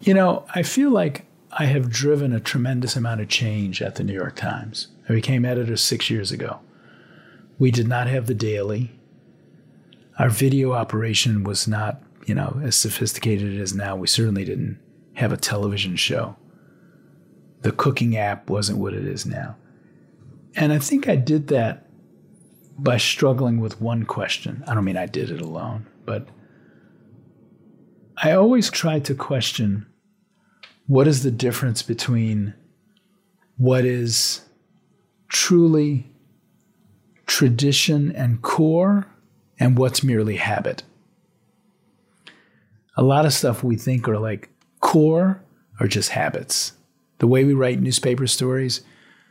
You know, I feel like I have driven a tremendous amount of change at the New York Times. I became editor six years ago. We did not have the daily. Our video operation was not, you know, as sophisticated as now. We certainly didn't have a television show. The cooking app wasn't what it is now. And I think I did that by struggling with one question. I don't mean I did it alone, but I always tried to question what is the difference between what is truly tradition and core and what's merely habit. A lot of stuff we think are like core are just habits. The way we write newspaper stories,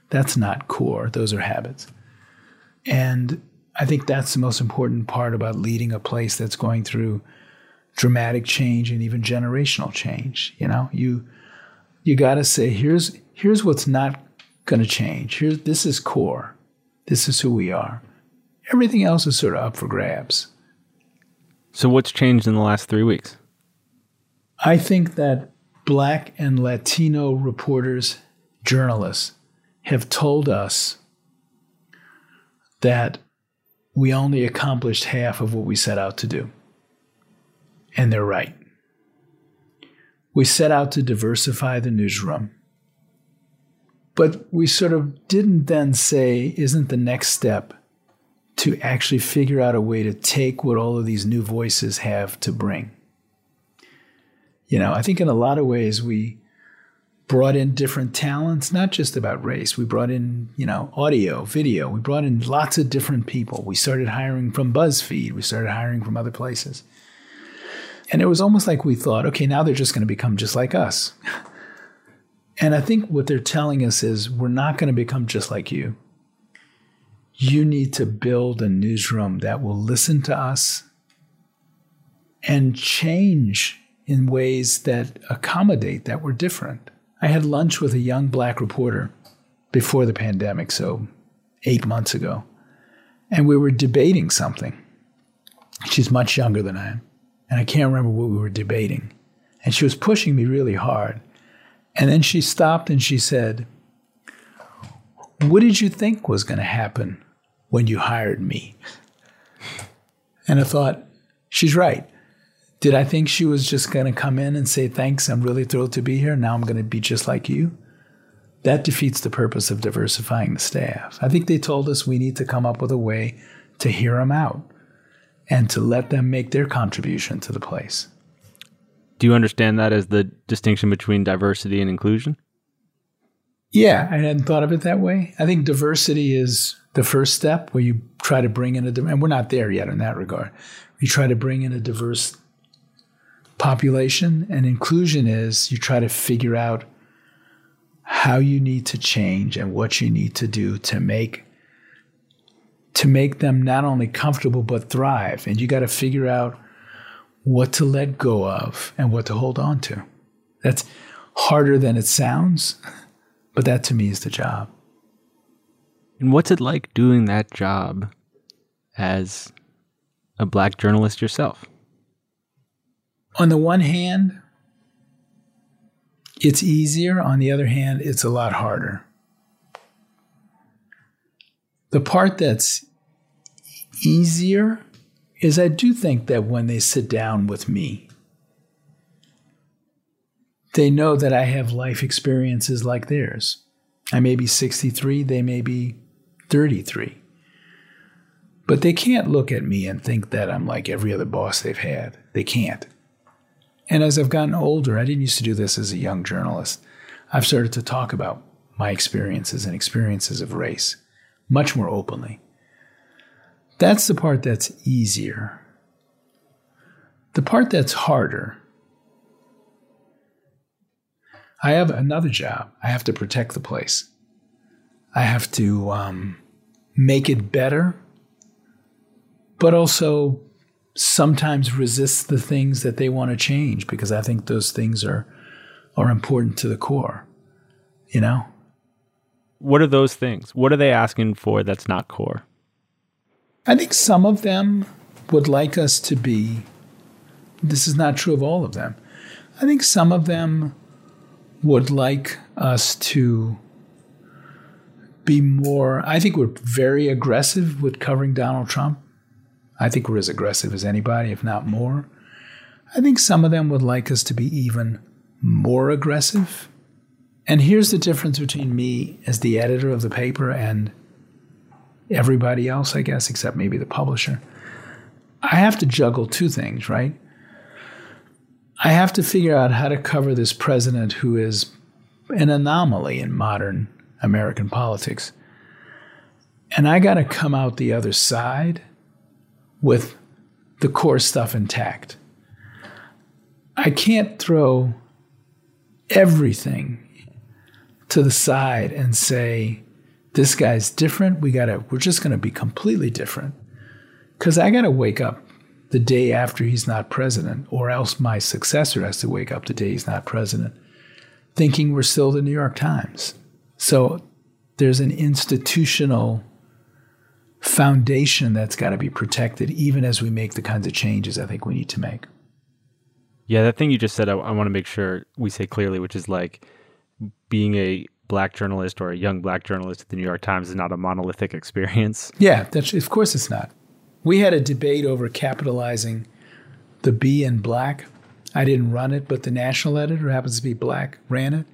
that's not core, those are habits. And I think that's the most important part about leading a place that's going through dramatic change and even generational change. You know, you you got to say here's here's what's not going to change. Here this is core. This is who we are. Everything else is sort of up for grabs. So what's changed in the last 3 weeks? I think that black and Latino reporters, journalists have told us that we only accomplished half of what we set out to do. And they're right. We set out to diversify the newsroom. But we sort of didn't then say, isn't the next step to actually figure out a way to take what all of these new voices have to bring? You know, I think in a lot of ways we brought in different talents, not just about race. We brought in, you know, audio, video. We brought in lots of different people. We started hiring from BuzzFeed. We started hiring from other places. And it was almost like we thought, okay, now they're just going to become just like us. and I think what they're telling us is we're not going to become just like you. You need to build a newsroom that will listen to us and change in ways that accommodate that we're different. I had lunch with a young black reporter before the pandemic, so eight months ago, and we were debating something. She's much younger than I am, and I can't remember what we were debating. And she was pushing me really hard. And then she stopped and she said, What did you think was going to happen when you hired me? And I thought, She's right. Did I think she was just going to come in and say, Thanks, I'm really thrilled to be here. Now I'm going to be just like you? That defeats the purpose of diversifying the staff. I think they told us we need to come up with a way to hear them out and to let them make their contribution to the place. Do you understand that as the distinction between diversity and inclusion? Yeah, I hadn't thought of it that way. I think diversity is the first step where you try to bring in a, and we're not there yet in that regard. You try to bring in a diverse population, and inclusion is you try to figure out how you need to change and what you need to do to make to make them not only comfortable but thrive. And you got to figure out what to let go of and what to hold on to. That's harder than it sounds but that to me is the job. And what's it like doing that job as a black journalist yourself on the one hand, it's easier. On the other hand, it's a lot harder. The part that's easier is I do think that when they sit down with me, they know that I have life experiences like theirs. I may be 63, they may be 33. But they can't look at me and think that I'm like every other boss they've had. They can't. And as I've gotten older, I didn't used to do this as a young journalist. I've started to talk about my experiences and experiences of race much more openly. That's the part that's easier. The part that's harder, I have another job. I have to protect the place. I have to um, make it better, but also sometimes resist the things that they want to change because I think those things are are important to the core. You know? What are those things? What are they asking for that's not core? I think some of them would like us to be this is not true of all of them. I think some of them would like us to be more I think we're very aggressive with covering Donald Trump I think we're as aggressive as anybody, if not more. I think some of them would like us to be even more aggressive. And here's the difference between me as the editor of the paper and everybody else, I guess, except maybe the publisher. I have to juggle two things, right? I have to figure out how to cover this president who is an anomaly in modern American politics. And I got to come out the other side with the core stuff intact. I can't throw everything to the side and say, this guy's different. We got to, we're just to be completely different. Because I got to wake up the day after he's not president, or else my successor has to wake up the day he's not president, thinking we're still the New York Times. So there's an institutional foundation that's got to be protected, even as we make the kinds of changes I think we need to make. Yeah, that thing you just said, I, I want to make sure we say clearly, which is like being a black journalist or a young black journalist at the New York Times is not a monolithic experience. Yeah, that's, of course it's not. We had a debate over capitalizing the B in black. I didn't run it, but the national editor, who happens to be black, ran it.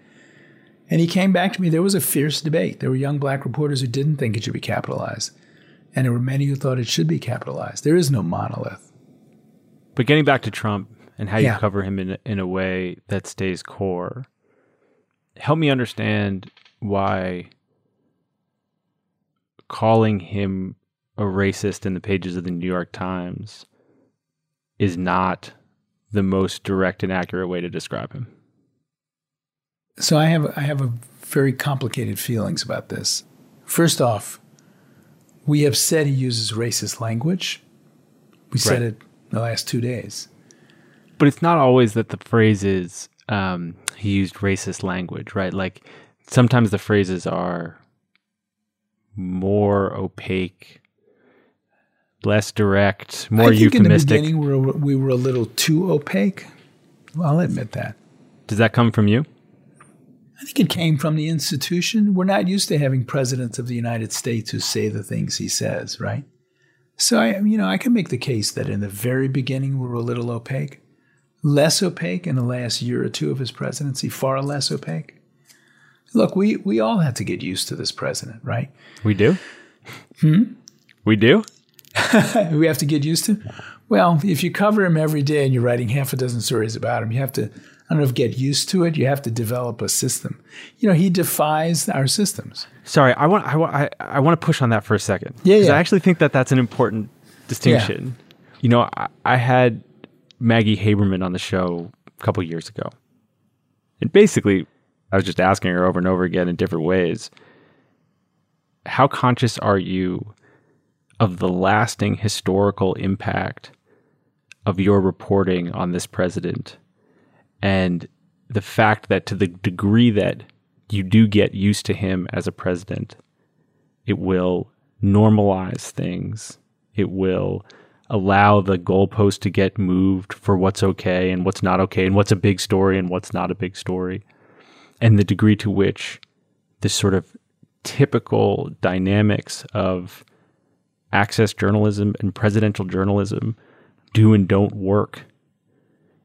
And he came back to me. There was a fierce debate. There were young black reporters who didn't think it should be capitalized, and there were many who thought it should be capitalized. There is no monolith. But getting back to Trump and how Yeah. you cover him in in a way that stays core, help me understand why calling him a racist in the pages of the New York Times is not the most direct and accurate way to describe him. So I have I have a very complicated feelings about this. First off, we have said he uses racist language. We said Right. it the last two days. But it's not always that the phrase is um, he used racist language, right? Like sometimes the phrases are more opaque, less direct, more I think euphemistic. in the beginning we were, we were a little too opaque. I'll admit that. Does that come from you? I think it came from the institution. We're not used to having presidents of the United States who say the things he says, right? So I, you know, I can make the case that in the very beginning we were a little opaque, less opaque in the last year or two of his presidency, far less opaque. Look, we we all had to get used to this president, right? We do. Hmm. We do. we have to get used to. Well, if you cover him every day and you're writing half a dozen stories about him, you have to. I don't know if get used to it. You have to develop a system. You know, he defies our systems. Sorry, I want I want I, I want to push on that for a second. Yeah, yeah. I actually think that that's an important distinction. You know, I, I had Maggie Haberman on the show a couple years ago, and basically, I was just asking her over and over again in different ways. How conscious are you of the lasting historical impact of your reporting on this president and the fact that to the degree that you do get used to him as a president, it will normalize things. It will allow the goalpost to get moved for what's okay and what's not okay and what's a big story and what's not a big story. And the degree to which this sort of typical dynamics of access journalism and presidential journalism do and don't work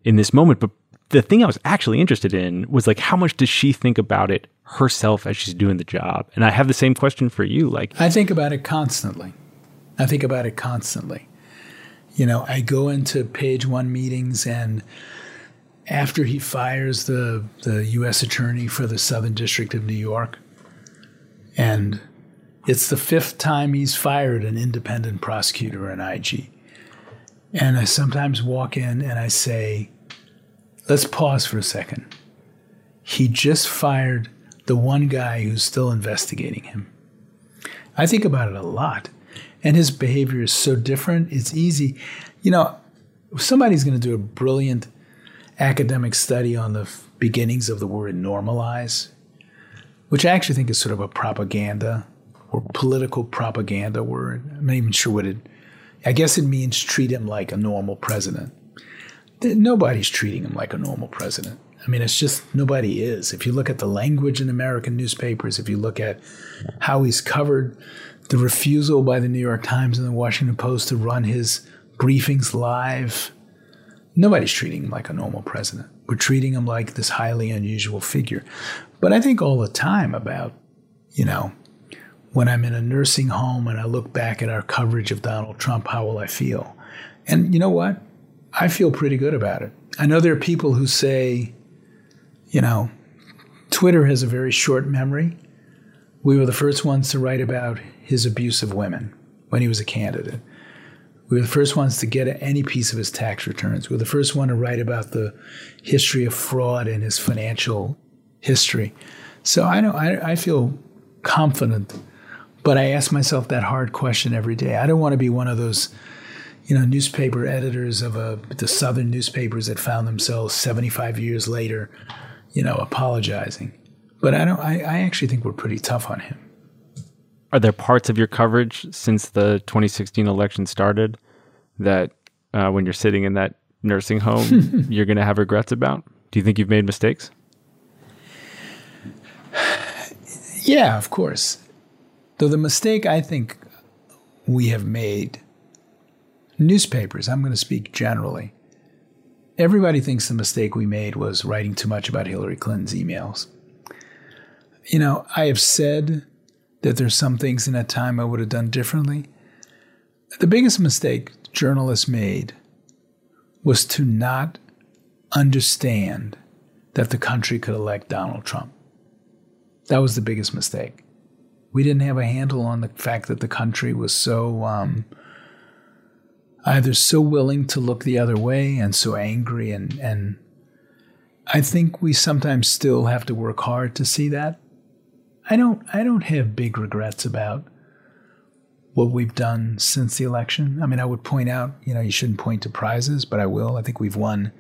in this moment. But the thing I was actually interested in was like, how much does she think about it herself as she's doing the job? And I have the same question for you. Like, I think about it constantly. I think about it constantly. You know, I go into page one meetings, and after he fires the, the U.S. attorney for the Southern District of New York, and it's the fifth time he's fired an independent prosecutor or an IG. And I sometimes walk in and I say, let's pause for a second. He just fired the one guy who's still investigating him. I think about it a lot. And his behavior is so different. It's easy. You know, somebody's going to do a brilliant academic study on the f- beginnings of the word normalize, which I actually think is sort of a propaganda or political propaganda word. I'm not even sure what it. I guess it means treat him like a normal president. Nobody's treating him like a normal president. I mean, it's just nobody is. If you look at the language in American newspapers, if you look at how he's covered the refusal by the New York Times and the Washington Post to run his briefings live, nobody's treating him like a normal president. We're treating him like this highly unusual figure. But I think all the time about, you know, when I'm in a nursing home and I look back at our coverage of Donald Trump, how will I feel? And you know what? I feel pretty good about it. I know there are people who say, you know, Twitter has a very short memory. We were the first ones to write about his abuse of women when he was a candidate. We were the first ones to get any piece of his tax returns. We were the first one to write about the history of fraud in his financial history. So I don't. I, I feel confident, but I ask myself that hard question every day. I don't want to be one of those, you know, newspaper editors of a, the southern newspapers that found themselves 75 years later, you know, apologizing. But I don't. I, I actually think we're pretty tough on him. Are there parts of your coverage since the 2016 election started that uh, when you're sitting in that nursing home, you're going to have regrets about? Do you think you've made mistakes? Yeah, of course. Though the mistake I think we have made, newspapers, I'm going to speak generally. Everybody thinks the mistake we made was writing too much about Hillary Clinton's emails. You know, I have said that there's some things in that time I would have done differently. The biggest mistake journalists made was to not understand that the country could elect Donald Trump. That was the biggest mistake. We didn't have a handle on the fact that the country was so um, either so willing to look the other way and so angry and and I think we sometimes still have to work hard to see that. I don't I don't have big regrets about what we've done since the election. I mean, I would point out, you know, you shouldn't point to prizes, but I will. I think we've won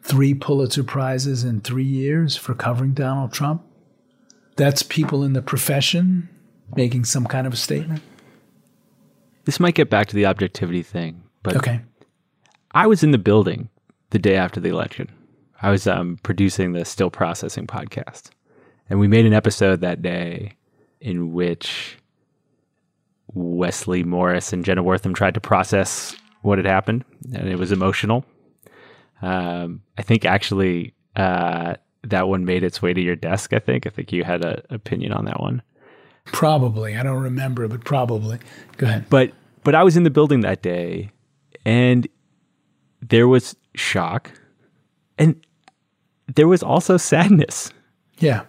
three Pulitzer prizes in 3 years for covering Donald Trump. That's people in the profession making some kind of a statement. This might get back to the objectivity thing, but Okay. I was in the building the day after the election. I was um, producing the Still Processing podcast. And we made an episode that day in which Wesley Morris and Jenna Wortham tried to process what had happened, and it was emotional. Um, I think actually uh, that one made its way to your desk. I think. I think you had an opinion on that one. Probably. I don't remember, but probably. Go ahead. But but I was in the building that day, and there was shock, and there was also sadness. Yeah.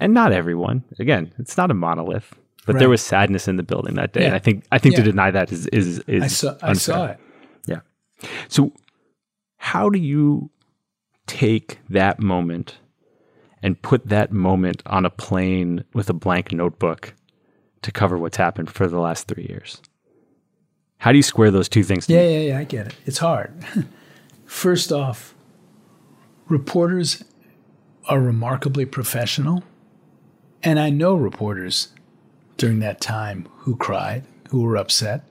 and not everyone. Again, it's not a monolith, but there was sadness in the building that day. Yeah. And I think I think to deny that is is is I saw I saw it. Yeah. So, how do you take that moment and put that moment on a plane with a blank notebook to cover what's happened for the last three years? How do you square those two things? Yeah, yeah, yeah, I get it. It's hard. First off, reporters are remarkably professional. And I know reporters during that time who cried, who were upset.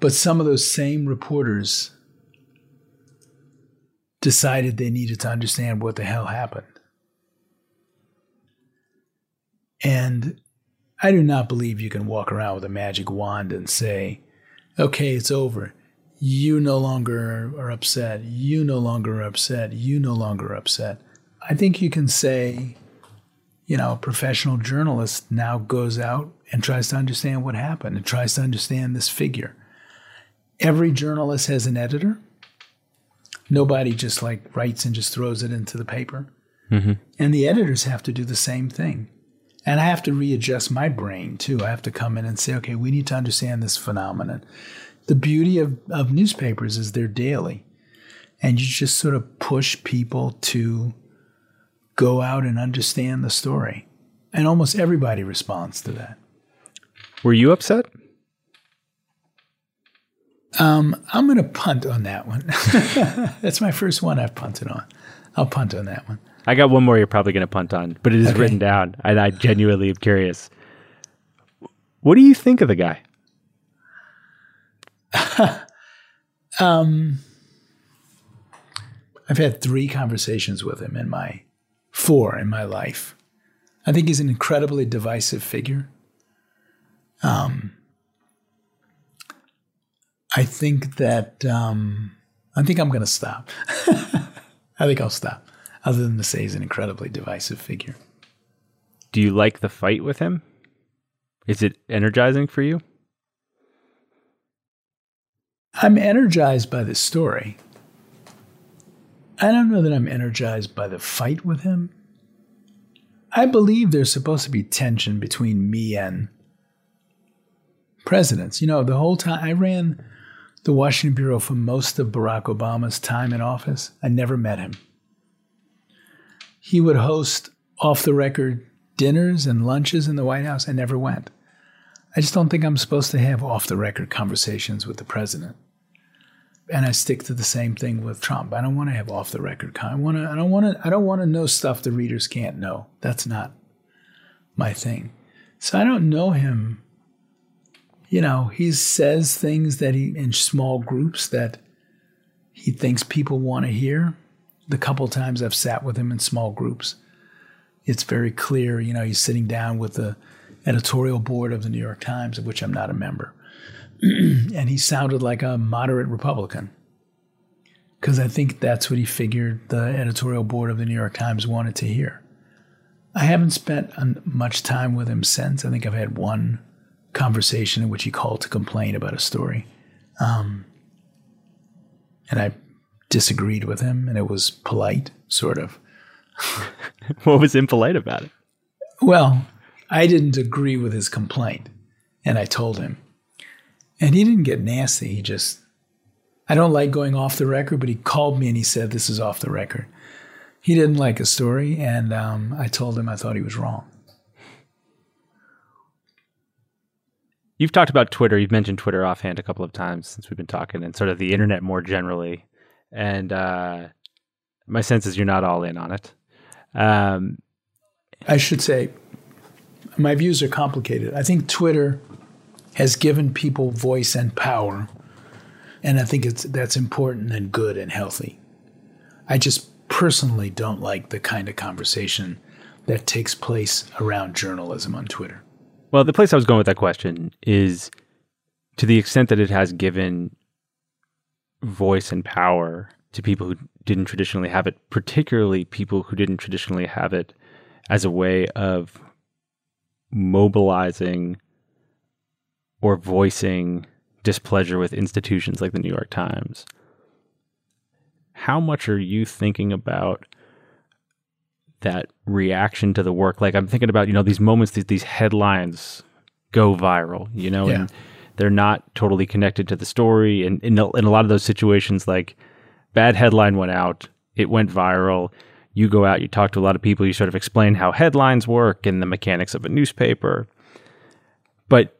But some of those same reporters decided they needed to understand what the hell happened. And I do not believe you can walk around with a magic wand and say, okay, it's over. You no longer are upset. You no longer are upset. You no longer are upset. I think you can say, you know, a professional journalist now goes out and tries to understand what happened and tries to understand this figure. Every journalist has an editor. Nobody just like writes and just throws it into the paper. Mm-hmm. And the editors have to do the same thing. And I have to readjust my brain too. I have to come in and say, okay, we need to understand this phenomenon. The beauty of, of newspapers is they're daily. And you just sort of push people to go out and understand the story. And almost everybody responds to that. Were you upset? Um, I'm going to punt on that one. That's my first one I've punted on. I'll punt on that one. I got one more you're probably going to punt on, but it is Okay. written down, and I genuinely am curious. What do you think of the guy? Um, I've had three conversations with him in my four in my life. I think he's an incredibly divisive figure. Um, I think that um, I think I'm going to stop. I think I'll stop. Other than to say he's an incredibly divisive figure. Do you like the fight with him? Is it energizing for you? I'm energized by the story. I don't know that I'm energized by the fight with him. I believe there's supposed to be tension between me and presidents. You know, the whole time I ran the Washington Bureau for most of Barack Obama's time in office, I never met him. He would host off the record dinners and lunches in the White House. I never went. I just don't think I'm supposed to have off the record conversations with the president. And I stick to the same thing with Trump. I don't want to have off the record. I want to. I don't want to. I don't want to know stuff the readers can't know. That's not my thing. So I don't know him. You know, he says things that he in small groups that he thinks people want to hear. The couple times I've sat with him in small groups, it's very clear. You know, he's sitting down with the editorial board of the New York Times, of which I'm not a member. and he sounded like a moderate Republican. Because I think that's what he figured the editorial board of the New York Times wanted to hear. I haven't spent much time with him since. I think I've had one conversation in which he called to complain about a story. Um, and I disagreed with him, and it was polite, sort of. what was impolite about it? Well, I didn't agree with his complaint, and I told him. And he didn't get nasty. He just, I don't like going off the record, but he called me and he said, This is off the record. He didn't like a story, and um, I told him I thought he was wrong. You've talked about Twitter. You've mentioned Twitter offhand a couple of times since we've been talking, and sort of the internet more generally. And uh, my sense is you're not all in on it. Um, I should say my views are complicated. I think Twitter has given people voice and power, and I think it's that's important and good and healthy. I just personally don't like the kind of conversation that takes place around journalism on Twitter. Well, the place I was going with that question is to the extent that it has given voice and power to people who didn't traditionally have it, particularly people who didn't traditionally have it as a way of mobilizing or voicing displeasure with institutions like the New York Times. How much are you thinking about that reaction to the work? Like I'm thinking about, you know, these moments, these, these headlines go viral, you know, yeah. and they're not totally connected to the story. And in, in a lot of those situations, like bad headline went out, it went viral you go out, you talk to a lot of people, you sort of explain how headlines work and the mechanics of a newspaper. But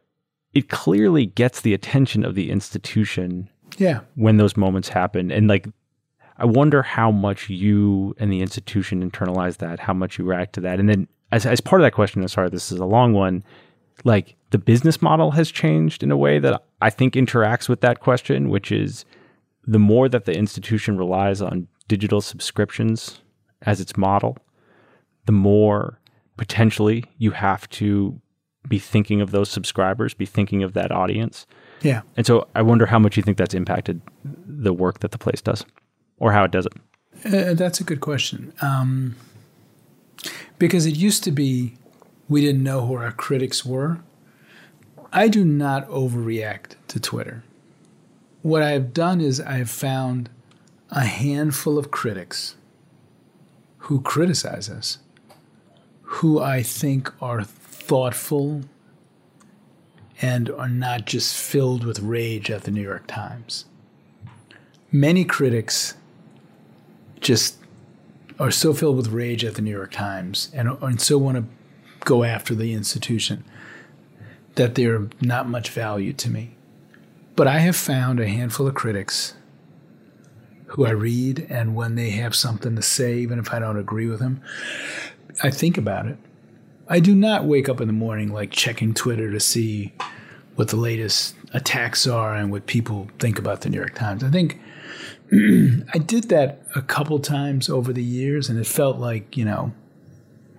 it clearly gets the attention of the institution yeah. when those moments happen. And like I wonder how much you and the institution internalize that, how much you react to that. And then as as part of that question, I'm sorry, this is a long one, like the business model has changed in a way that I think interacts with that question, which is the more that the institution relies on digital subscriptions as its model, the more potentially you have to be thinking of those subscribers, be thinking of that audience. Yeah. And so I wonder how much you think that's impacted the work that the place does or how it does it. Uh, that's a good question. Um, because it used to be we didn't know who our critics were. I do not overreact to Twitter. What I have done is I have found a handful of critics who criticize us, who I think are thoughtful and are not just filled with rage at the New York Times. Many critics just are so filled with rage at the New York Times and, and so want to go after the institution that they're not much value to me. But I have found a handful of critics who I read, and when they have something to say, even if I don't agree with them, I think about it. I do not wake up in the morning like checking Twitter to see what the latest attacks are and what people think about the New York Times. I think I did that a couple times over the years, and it felt like, you know,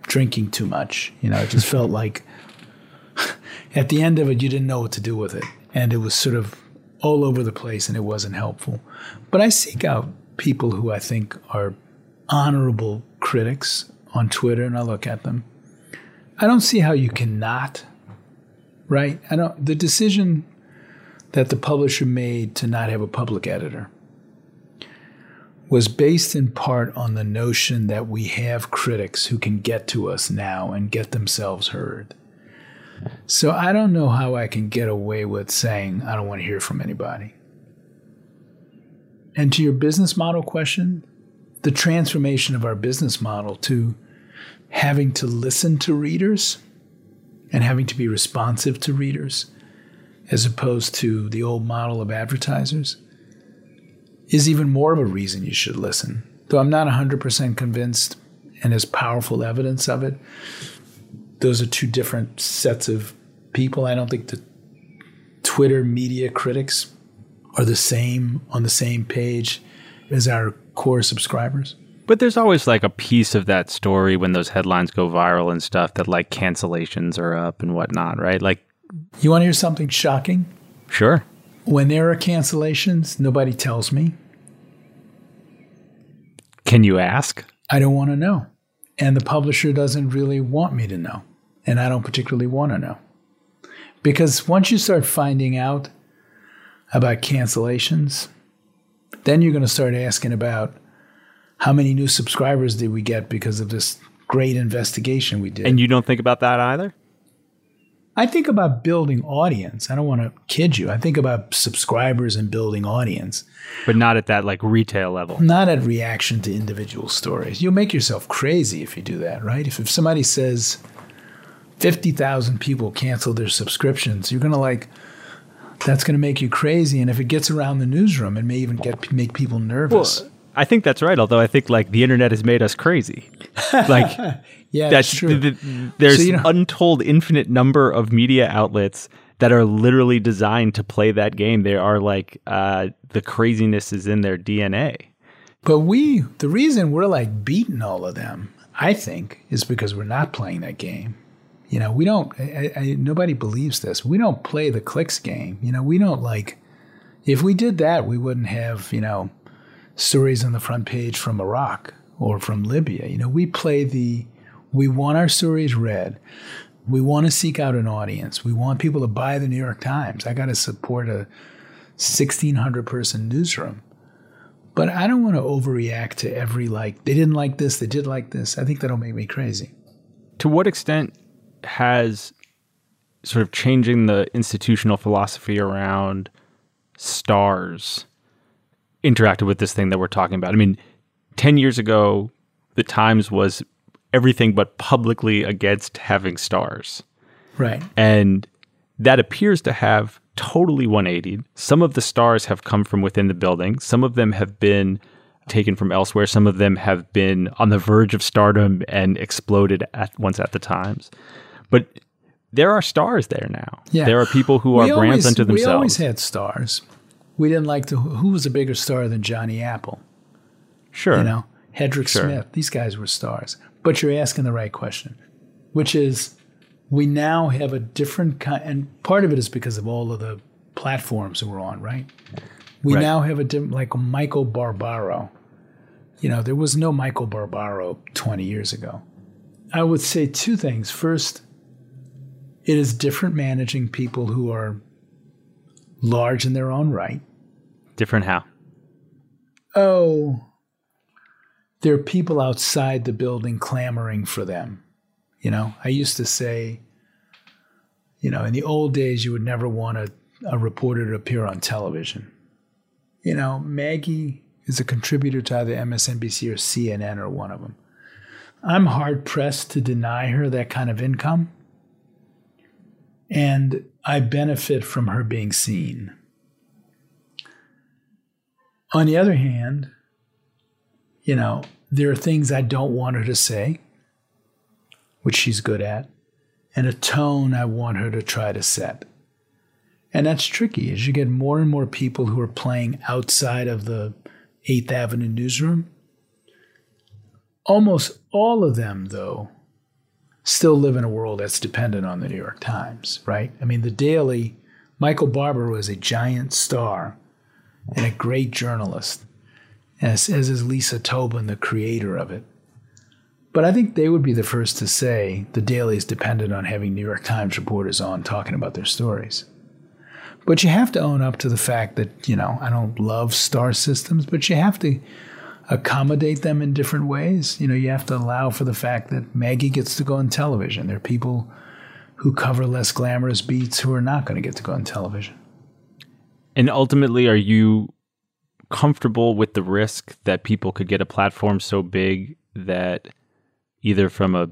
drinking too much. You know, it just felt like at the end of it, you didn't know what to do with it. And it was sort of all over the place and it wasn't helpful. But I seek out people who I think are honorable critics on Twitter and I look at them. I don't see how you cannot, right? I don't the decision that the publisher made to not have a public editor was based in part on the notion that we have critics who can get to us now and get themselves heard. So I don't know how I can get away with saying I don't want to hear from anybody. And to your business model question, the transformation of our business model to having to listen to readers and having to be responsive to readers as opposed to the old model of advertisers is even more of a reason you should listen. Though I'm not 100% convinced and there's powerful evidence of it, those are two different sets of people. I don't think the Twitter media critics are the same on the same page as our core subscribers. But there's always like a piece of that story when those headlines go viral and stuff that like cancellations are up and whatnot, right? Like, you want to hear something shocking? Sure. When there are cancellations, nobody tells me. Can you ask? I don't want to know. And the publisher doesn't really want me to know. And I don't particularly want to know. Because once you start finding out about cancellations, then you're going to start asking about how many new subscribers did we get because of this great investigation we did. And you don't think about that either? I think about building audience. I don't want to kid you. I think about subscribers and building audience. But not at that like retail level. Not at reaction to individual stories. You'll make yourself crazy if you do that, right? If, if somebody says 50,000 people cancel their subscriptions, you're going to like, that's going to make you crazy. And if it gets around the newsroom, it may even get make people nervous. Well, I think that's right. Although I think like the internet has made us crazy. Like yeah, that's, true. The, the, there's so, you know, untold infinite number of media outlets that are literally designed to play that game. They are like uh, the craziness is in their DNA. But we, the reason we're like beating all of them, I think, is because we're not playing that game. You know, we don't. I, I, nobody believes this. We don't play the clicks game. You know, we don't like. If we did that, we wouldn't have you know stories on the front page from Iraq or from Libya. You know, we play the, we want our stories read. We want to seek out an audience. We want people to buy the New York Times. I got to support a 1,600 person newsroom. But I don't want to overreact to every like, they didn't like this, they did like this. I think that'll make me crazy. To what extent has sort of changing the institutional philosophy around stars interacted with this thing that we're talking about. I mean, 10 years ago, the Times was everything but publicly against having stars. Right. And that appears to have totally 180. Some of the stars have come from within the building, some of them have been taken from elsewhere, some of them have been on the verge of stardom and exploded at once at the Times. But there are stars there now. Yeah. There are people who are we brands always, unto themselves. We always had stars we didn't like to. Who was a bigger star than Johnny Apple? Sure. You know, Hedrick sure. Smith. These guys were stars. But you're asking the right question, which is we now have a different kind, and part of it is because of all of the platforms that we're on, right? We right. now have a different, like Michael Barbaro. You know, there was no Michael Barbaro 20 years ago. I would say two things. First, it is different managing people who are large in their own right. Different how? Oh, there are people outside the building clamoring for them. You know, I used to say, you know, in the old days, you would never want a, a reporter to appear on television. You know, Maggie is a contributor to either MSNBC or CNN or one of them. I'm hard pressed to deny her that kind of income. And I benefit from her being seen. On the other hand, you know, there are things I don't want her to say, which she's good at, and a tone I want her to try to set. And that's tricky as you get more and more people who are playing outside of the 8th Avenue newsroom. Almost all of them, though, still live in a world that's dependent on the New York Times, right? I mean, the Daily, Michael Barbaro was a giant star and a great journalist, as, as is Lisa Tobin, the creator of it. But I think they would be the first to say the Daily is dependent on having New York Times reporters on talking about their stories. But you have to own up to the fact that, you know, I don't love star systems, but you have to accommodate them in different ways. You know, you have to allow for the fact that Maggie gets to go on television. There are people who cover less glamorous beats who are not going to get to go on television. And ultimately, are you comfortable with the risk that people could get a platform so big that either from a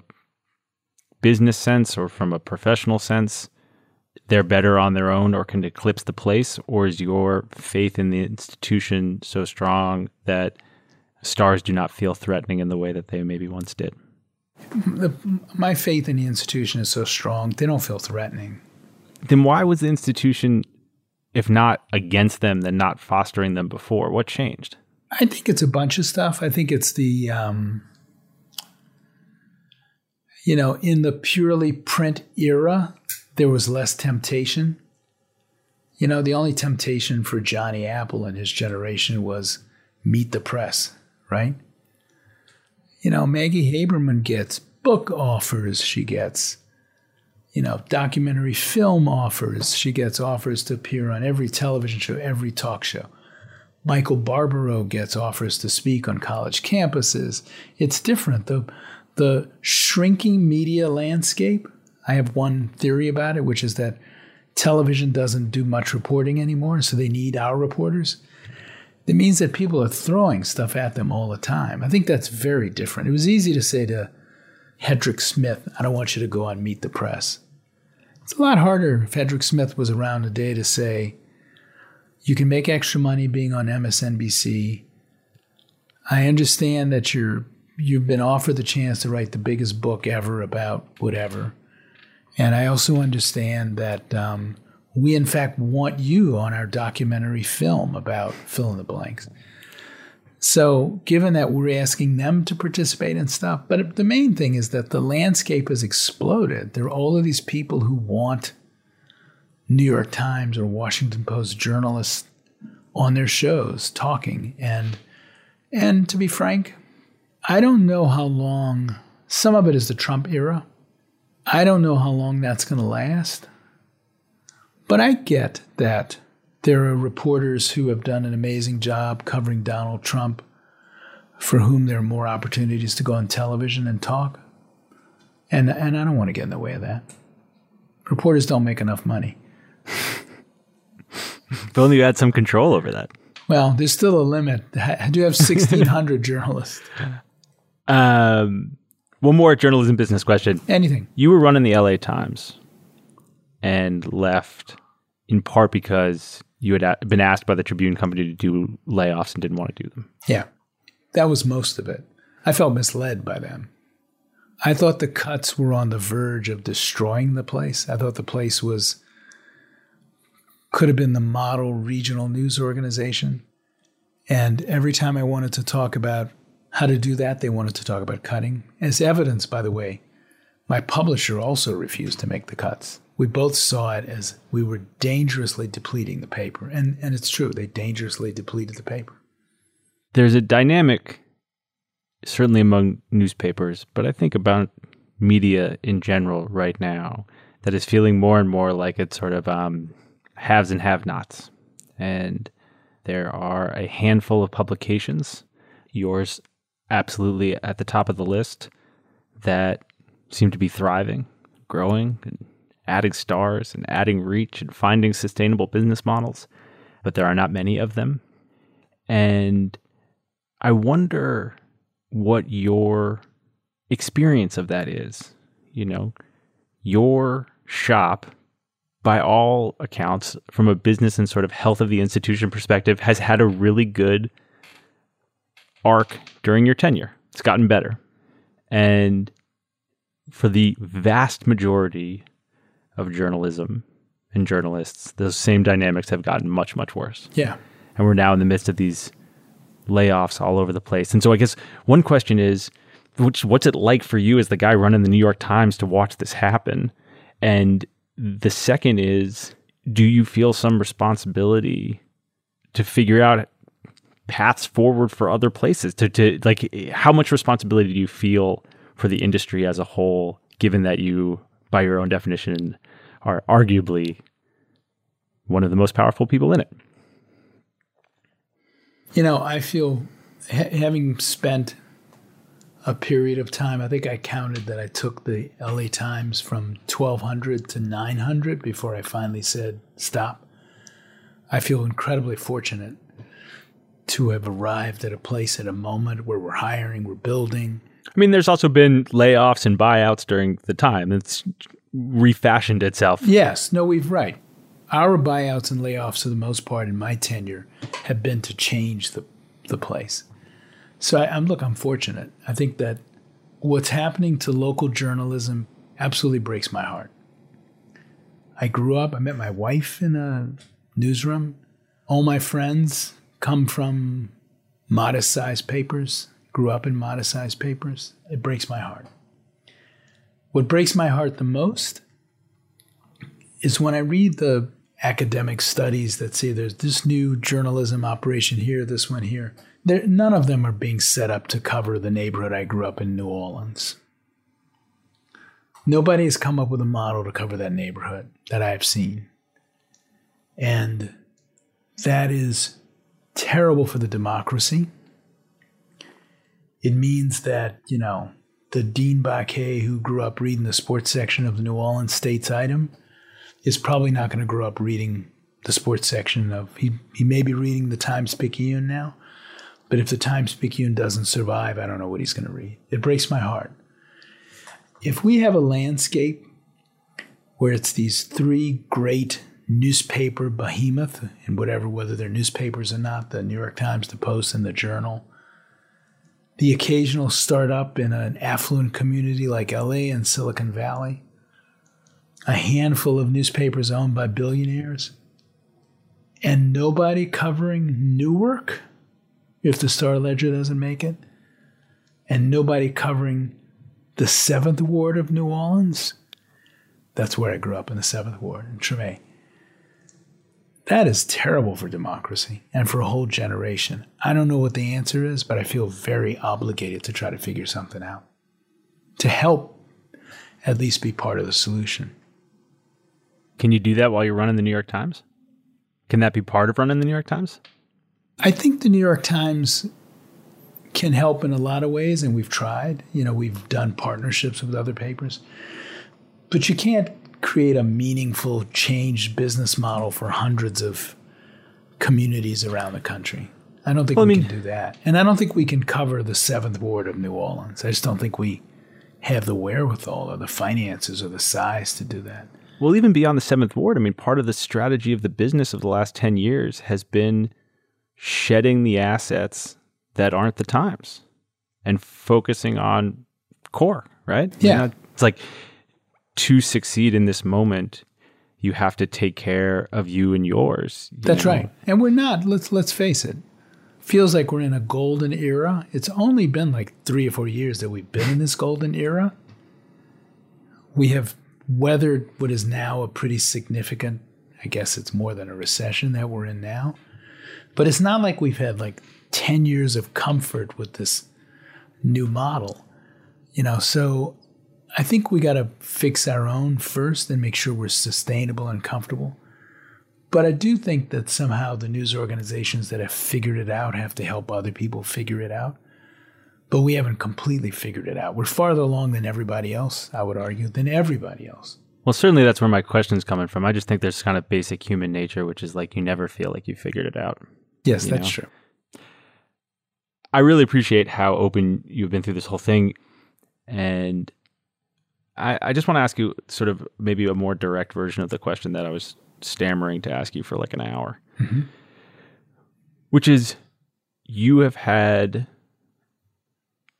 business sense or from a professional sense, they're better on their own or can eclipse the place? Or is your faith in the institution so strong that stars do not feel threatening in the way that they maybe once did? The, my faith in the institution is so strong, they don't feel threatening. Then why was the institution, if not against them, then not fostering them before? What changed? I think it's a bunch of stuff. I think it's the, um, you know, in the purely print era, there was less temptation. You know, the only temptation for Johnny Apple and his generation was meet the press, right? You know, Maggie Haberman gets book offers, she gets, you know, documentary film offers, she gets offers to appear on every television show, every talk show. Michael Barbaro gets offers to speak on college campuses. It's different. The, the shrinking media landscape, I have one theory about it, which is that television doesn't do much reporting anymore, so they need our reporters. It means that people are throwing stuff at them all the time. I think that's very different. It was easy to say to Hedrick Smith, I don't want you to go on Meet the Press. It's a lot harder if Hedrick Smith was around today to say, you can make extra money being on MSNBC. I understand that you're you've been offered the chance to write the biggest book ever about whatever, and I also understand that um, we in fact want you on our documentary film about fill in the blanks. So, given that we're asking them to participate in stuff, but the main thing is that the landscape has exploded. There are all of these people who want New York Times or Washington Post journalists on their shows talking and and to be frank, I don't know how long some of it is the Trump era. I don't know how long that's going to last. But I get that there are reporters who have done an amazing job covering Donald Trump for whom there are more opportunities to go on television and talk. And and I don't want to get in the way of that. Reporters don't make enough money. If only you had some control over that. Well, there's still a limit. I do have 1,600 journalists. Um, one more journalism business question. Anything. You were running the LA Times and left in part because you had been asked by the Tribune Company to do layoffs and didn't want to do them. Yeah. That was most of it. I felt misled by them. I thought the cuts were on the verge of destroying the place. I thought the place was could have been the model regional news organization. And every time I wanted to talk about how to do that, they wanted to talk about cutting. As evidence, by the way, my publisher also refused to make the cuts. We both saw it as we were dangerously depleting the paper. And, and it's true, they dangerously depleted the paper. There's a dynamic, certainly among newspapers, but I think about media in general right now, that is feeling more and more like it's sort of um, haves and have nots. And there are a handful of publications, yours absolutely at the top of the list, that seem to be thriving, growing, adding stars and adding reach and finding sustainable business models. But there are not many of them. And I wonder what your experience of that is. You know, your shop by all accounts, from a business and sort of health of the institution perspective, has had a really good arc during your tenure. It's gotten better. And for the vast majority of journalism and journalists, those same dynamics have gotten much, much worse. Yeah. And we're now in the midst of these layoffs all over the place. And so I guess one question is which, what's it like for you as the guy running the New York Times to watch this happen? And the second is, do you feel some responsibility to figure out paths forward for other places? To, to like, how much responsibility do you feel for the industry as a whole, given that you, by your own definition, are arguably one of the most powerful people in it? You know, I feel ha- having spent a period of time, I think I counted that I took the LA Times from 1200 to 900 before I finally said stop. I feel incredibly fortunate to have arrived at a place at a moment where we're hiring, we're building. I mean, there's also been layoffs and buyouts during the time. It's refashioned itself. Yes, no, we've right. Our buyouts and layoffs, for the most part, in my tenure, have been to change the the place. So I, I'm look, I'm fortunate. I think that what's happening to local journalism absolutely breaks my heart. I grew up. I met my wife in a newsroom. All my friends come from modest sized papers. Grew up in modest sized papers. It breaks my heart. What breaks my heart the most is when I read the academic studies that say there's this new journalism operation here, this one here. There, none of them are being set up to cover the neighborhood I grew up in, New Orleans. Nobody has come up with a model to cover that neighborhood that I've seen. And that is terrible for the democracy. It means that, you know, the Dean Baquet who grew up reading the sports section of the New Orleans States item is probably not going to grow up reading the sports section of he he may be reading the Times Picayune now, but if the Times Picayune doesn't survive, I don't know what he's going to read. It breaks my heart. If we have a landscape where it's these three great newspaper behemoth and whatever whether they're newspapers or not, the New York Times, the Post, and the Journal, the occasional startup in an affluent community like LA and Silicon Valley a handful of newspapers owned by billionaires, and nobody covering Newark if the Star Ledger doesn't make it, and nobody covering the seventh ward of New Orleans. That's where I grew up in the seventh ward in Treme. That is terrible for democracy and for a whole generation. I don't know what the answer is, but I feel very obligated to try to figure something out. To help at least be part of the solution. Can you do that while you're running the New York Times? Can that be part of running the New York Times? I think the New York Times can help in a lot of ways, and we've tried. You know, we've done partnerships with other papers, but you can't create a meaningful, changed business model for hundreds of communities around the country. I don't think well, we I mean, can do that, and I don't think we can cover the seventh ward of New Orleans. I just don't think we have the wherewithal or the finances or the size to do that. Well, even beyond the seventh ward, I mean, part of the strategy of the business of the last 10 years has been shedding the assets that aren't the times and focusing on core, right? Yeah. You know, it's like to succeed in this moment, you have to take care of you and yours. You That's know? right. And we're not, let's let's face it. Feels like we're in a golden era. It's only been like 3 or 4 years that we've been in this golden era. We have weathered what is now a pretty significant, I guess it's more than a recession that we're in now. But it's not like we've had like 10 years of comfort with this new model. You know, so I think we got to fix our own first and make sure we're sustainable and comfortable. But I do think that somehow the news organizations that have figured it out have to help other people figure it out but we haven't completely figured it out. We're farther along than everybody else, I would argue, than everybody else. Well, certainly that's where my question's coming from. I just think there's kind of basic human nature, which is like you never feel like you figured it out. Yes, that's know? true. I really appreciate how open you've been through this whole thing. And I, I just want to ask you sort of maybe a more direct version of the question that I was stammering to ask you for like an hour, mm-hmm. which is you have had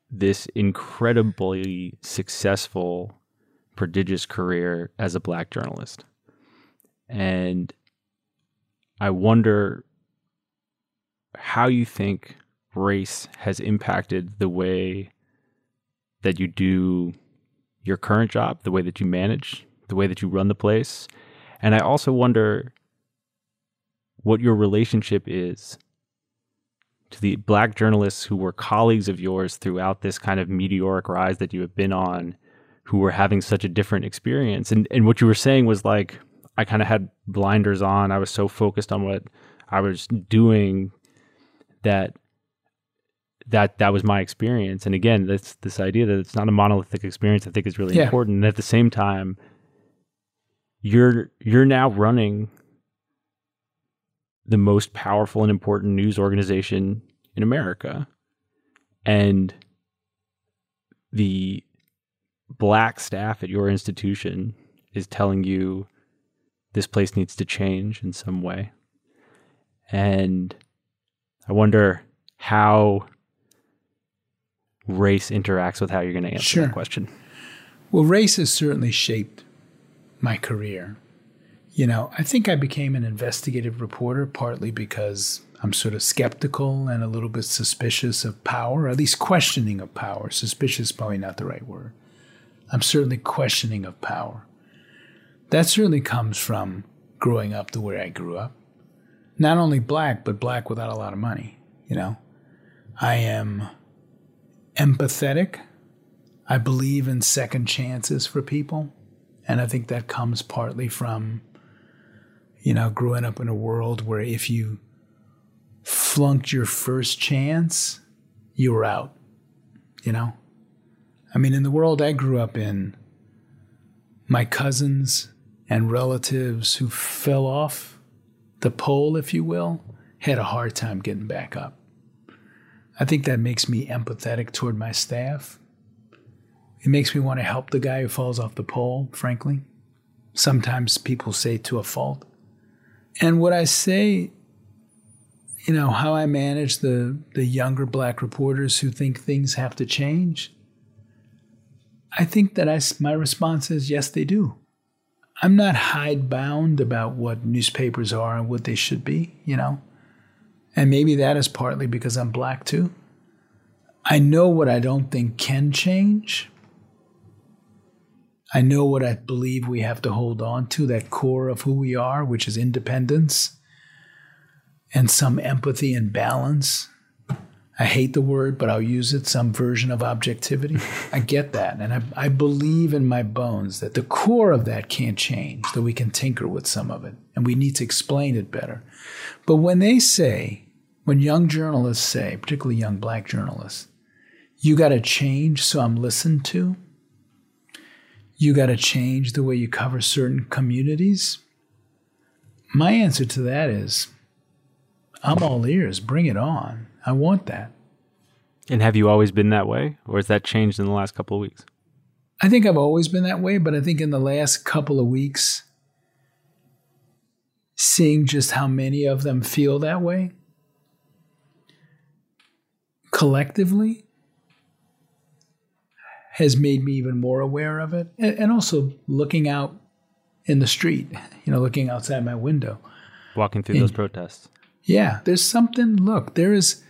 this incredibly successful, prodigious career as a black journalist. And I wonder how you think race has impacted the way that you do your current job, the way that you manage, the way that you run the place. And I also wonder what your relationship is to the black journalists who were colleagues of yours throughout this kind of meteoric rise that you have been on, who were having such a different experience. And and what you were saying was like I kind of had blinders on. I was so focused on what I was doing that that that was my experience. And again, that's this idea that it's not a monolithic experience. I think is really Yeah. important. And at the same time, you're you're now running the most powerful and important news organization in America, and the black staff at your institution is telling you this place needs to change in some way. And I wonder how race interacts with how you're going to answer Sure. that question. Well, race has certainly shaped my career. You know, I think I became an investigative reporter partly because I'm sort of skeptical and a little bit suspicious of power, at least questioning of power. Suspicious is probably not the right word. I'm certainly questioning of power. That certainly comes from growing up the way I grew up. Not only black, but black without a lot of money. You know, I am empathetic. I believe in second chances for people. And I think that comes partly from, you know, growing up in a world where if you flunked your first chance, you were out. You know? I mean, in the world I grew up in, my cousins and relatives who fell off the pole, if you will, had a hard time getting back up. I think that makes me empathetic toward my staff. It makes me want to help the guy who falls off the pole, frankly. Sometimes people say to a fault. And what I say, you know, how I manage the, the younger black reporters who think things have to change, I think that I, my response is yes, they do. I'm not hidebound about what newspapers are and what they should be, you know. And maybe that is partly because I'm black too. I know what I don't think can change. I know what I believe we have to hold on to, that core of who we are, which is independence and some empathy and balance. I hate the word, but I'll use it some version of objectivity. I get that. And I, I believe in my bones that the core of that can't change, that we can tinker with some of it and we need to explain it better. But when they say, when young journalists say, particularly young black journalists, you got to change so I'm listened to, you got to change the way you cover certain communities. My answer to that is, I'm all ears. Bring it on. I want that. And have you always been that way, or has that changed in the last couple of weeks? I think I've always been that way, but I think in the last couple of weeks, seeing just how many of them feel that way collectively has made me even more aware of it. And, and also looking out in the street, you know, looking outside my window. Walking through those protests. Yeah, there's something. Look, there is.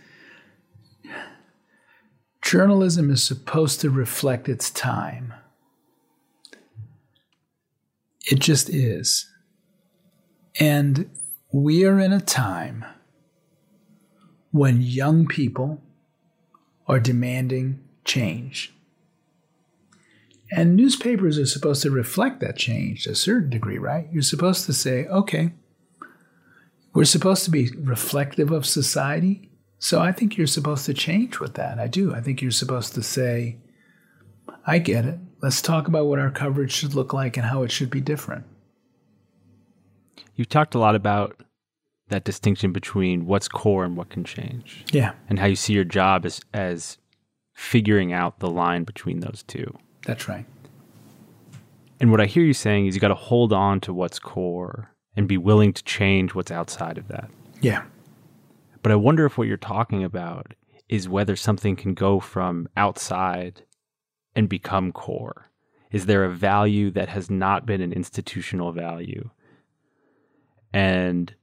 Journalism is supposed to reflect its time. It just is. And we are in a time when young people are demanding change. And newspapers are supposed to reflect that change to a certain degree, right? You're supposed to say, okay, we're supposed to be reflective of society. So I think you're supposed to change with that. I do. I think you're supposed to say, I get it. Let's talk about what our coverage should look like and how it should be different. You've talked a lot about that distinction between what's core and what can change, Yeah, and how you see your job as as figuring out the line between those two. that's right. And what I hear you saying is you got to hold on to what's core and be willing to change what's outside of that. Yeah. But I wonder if what you're talking about is whether something can go from outside and become core. Is there a value that has not been an institutional value? And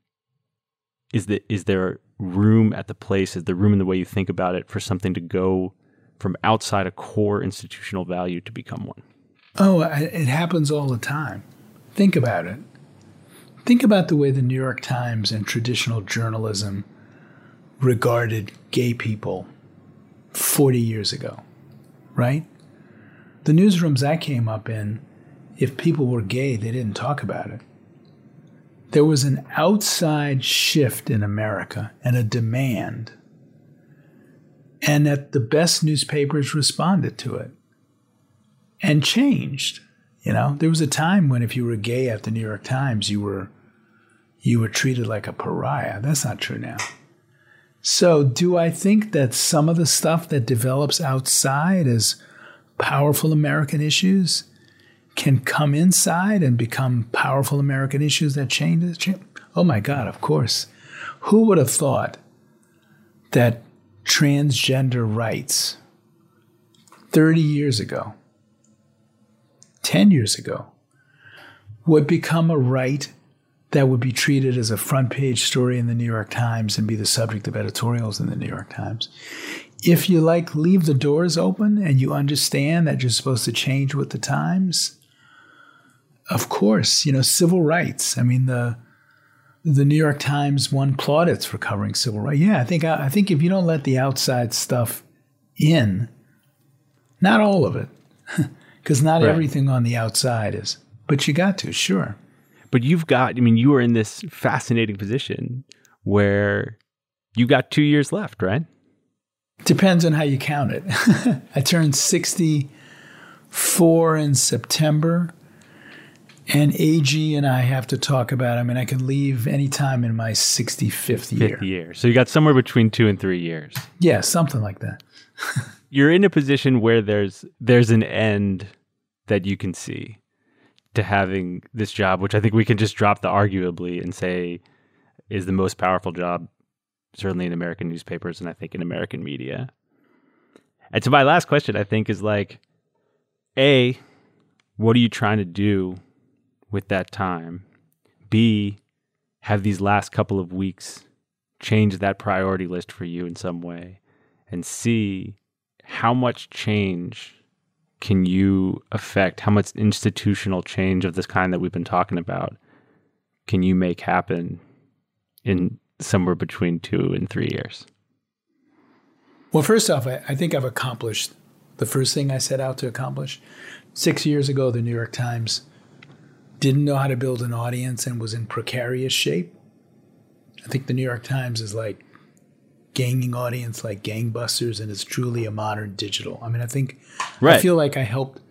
is the is there room at the place, is there room in the way you think about it for something to go from outside a core institutional value to become one? Oh, it happens all the time. Think about it. Think about the way the New York Times and traditional journalism regarded gay people 40 years ago, right? The newsrooms I came up in, if people were gay, they didn't talk about it. There was an outside shift in America and a demand and that the best newspapers responded to it and changed. You know, there was a time when if you were gay at the New York Times, you were you were treated like a pariah. That's not true now. So, do I think that some of the stuff that develops outside as powerful American issues can come inside and become powerful American issues that change? Oh my God, of course. Who would have thought that transgender rights 30 years ago, 10 years ago, would become a right that would be treated as a front page story in the New York Times and be the subject of editorials in the New York Times. If you like leave the doors open and you understand that you're supposed to change with the times, of course, you know, civil rights. I mean, the the New York Times won plaudits for covering civil rights. Yeah, I think I think if you don't let the outside stuff in, not all of it, because not right. everything on the outside is, but you got to, sure. But you've got, I mean, you are in this fascinating position where you got two years left, right? Depends on how you count it. I turned 64 in September. And AG and I have to talk about. I mean, I can leave anytime in my 65th year. Fifth year. So you got somewhere between two and three years. Yeah, something like that. You're in a position where there's there's an end that you can see to having this job, which I think we can just drop the arguably and say is the most powerful job, certainly in American newspapers and I think in American media. And so my last question, I think, is like, A, what are you trying to do with that time? B, have these last couple of weeks changed that priority list for you in some way? And C, how much change can you affect? How much institutional change of this kind that we've been talking about can you make happen in somewhere between two and three years? Well, first off, I, I think I've accomplished the first thing I set out to accomplish. Six years ago, the New York Times didn't know how to build an audience and was in precarious shape. I think the New York Times is like gaining audience like gangbusters and it's truly a modern digital. I mean, I think right. I feel like I helped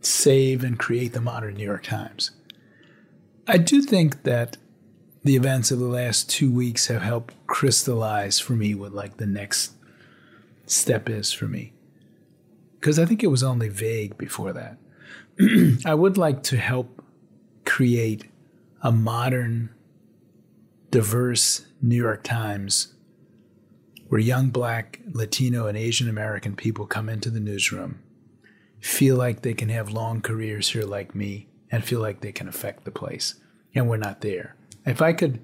save and create the modern New York Times. I do think that the events of the last two weeks have helped crystallize for me what like the next step is for me. Because I think it was only vague before that. I would like to help create a modern, diverse New York Times where young black, Latino, and Asian American people come into the newsroom, feel like they can have long careers here like me, and feel like they can affect the place. And we're not there. If I could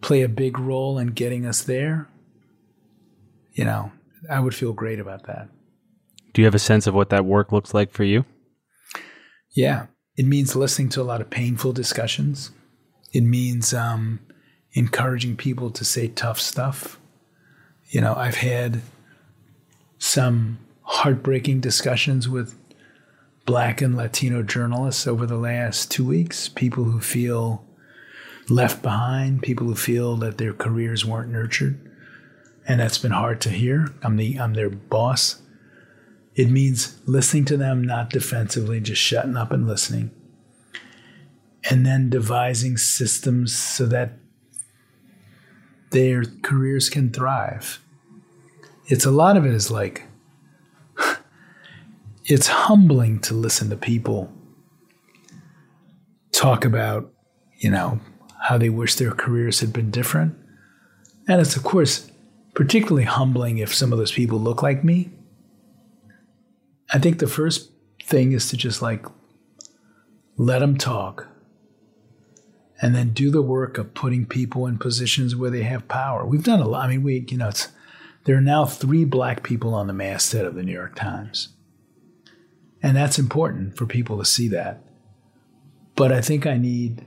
play a big role in getting us there, you know, I would feel great about that. Do you have a sense of what that work looks like for you? Yeah. It means listening to a lot of painful discussions. It means um, encouraging people to say tough stuff. You know, I've had some heartbreaking discussions with black and Latino journalists over the last two weeks, people who feel left behind, people who feel that their careers weren't nurtured. And that's been hard to hear. I'm the I'm their boss. It means listening to them, not defensively, just shutting up and listening. And then devising systems so that their careers can thrive. It's a lot of it is like, it's humbling to listen to people talk about, you know, how they wish their careers had been different. And it's, of course, particularly humbling if some of those people look like me. I think the first thing is to just like let them talk and then do the work of putting people in positions where they have power. We've done a lot. I mean, we, you know, it's, there are now three black people on the masthead of the New York Times. And that's important for people to see that. But I think I need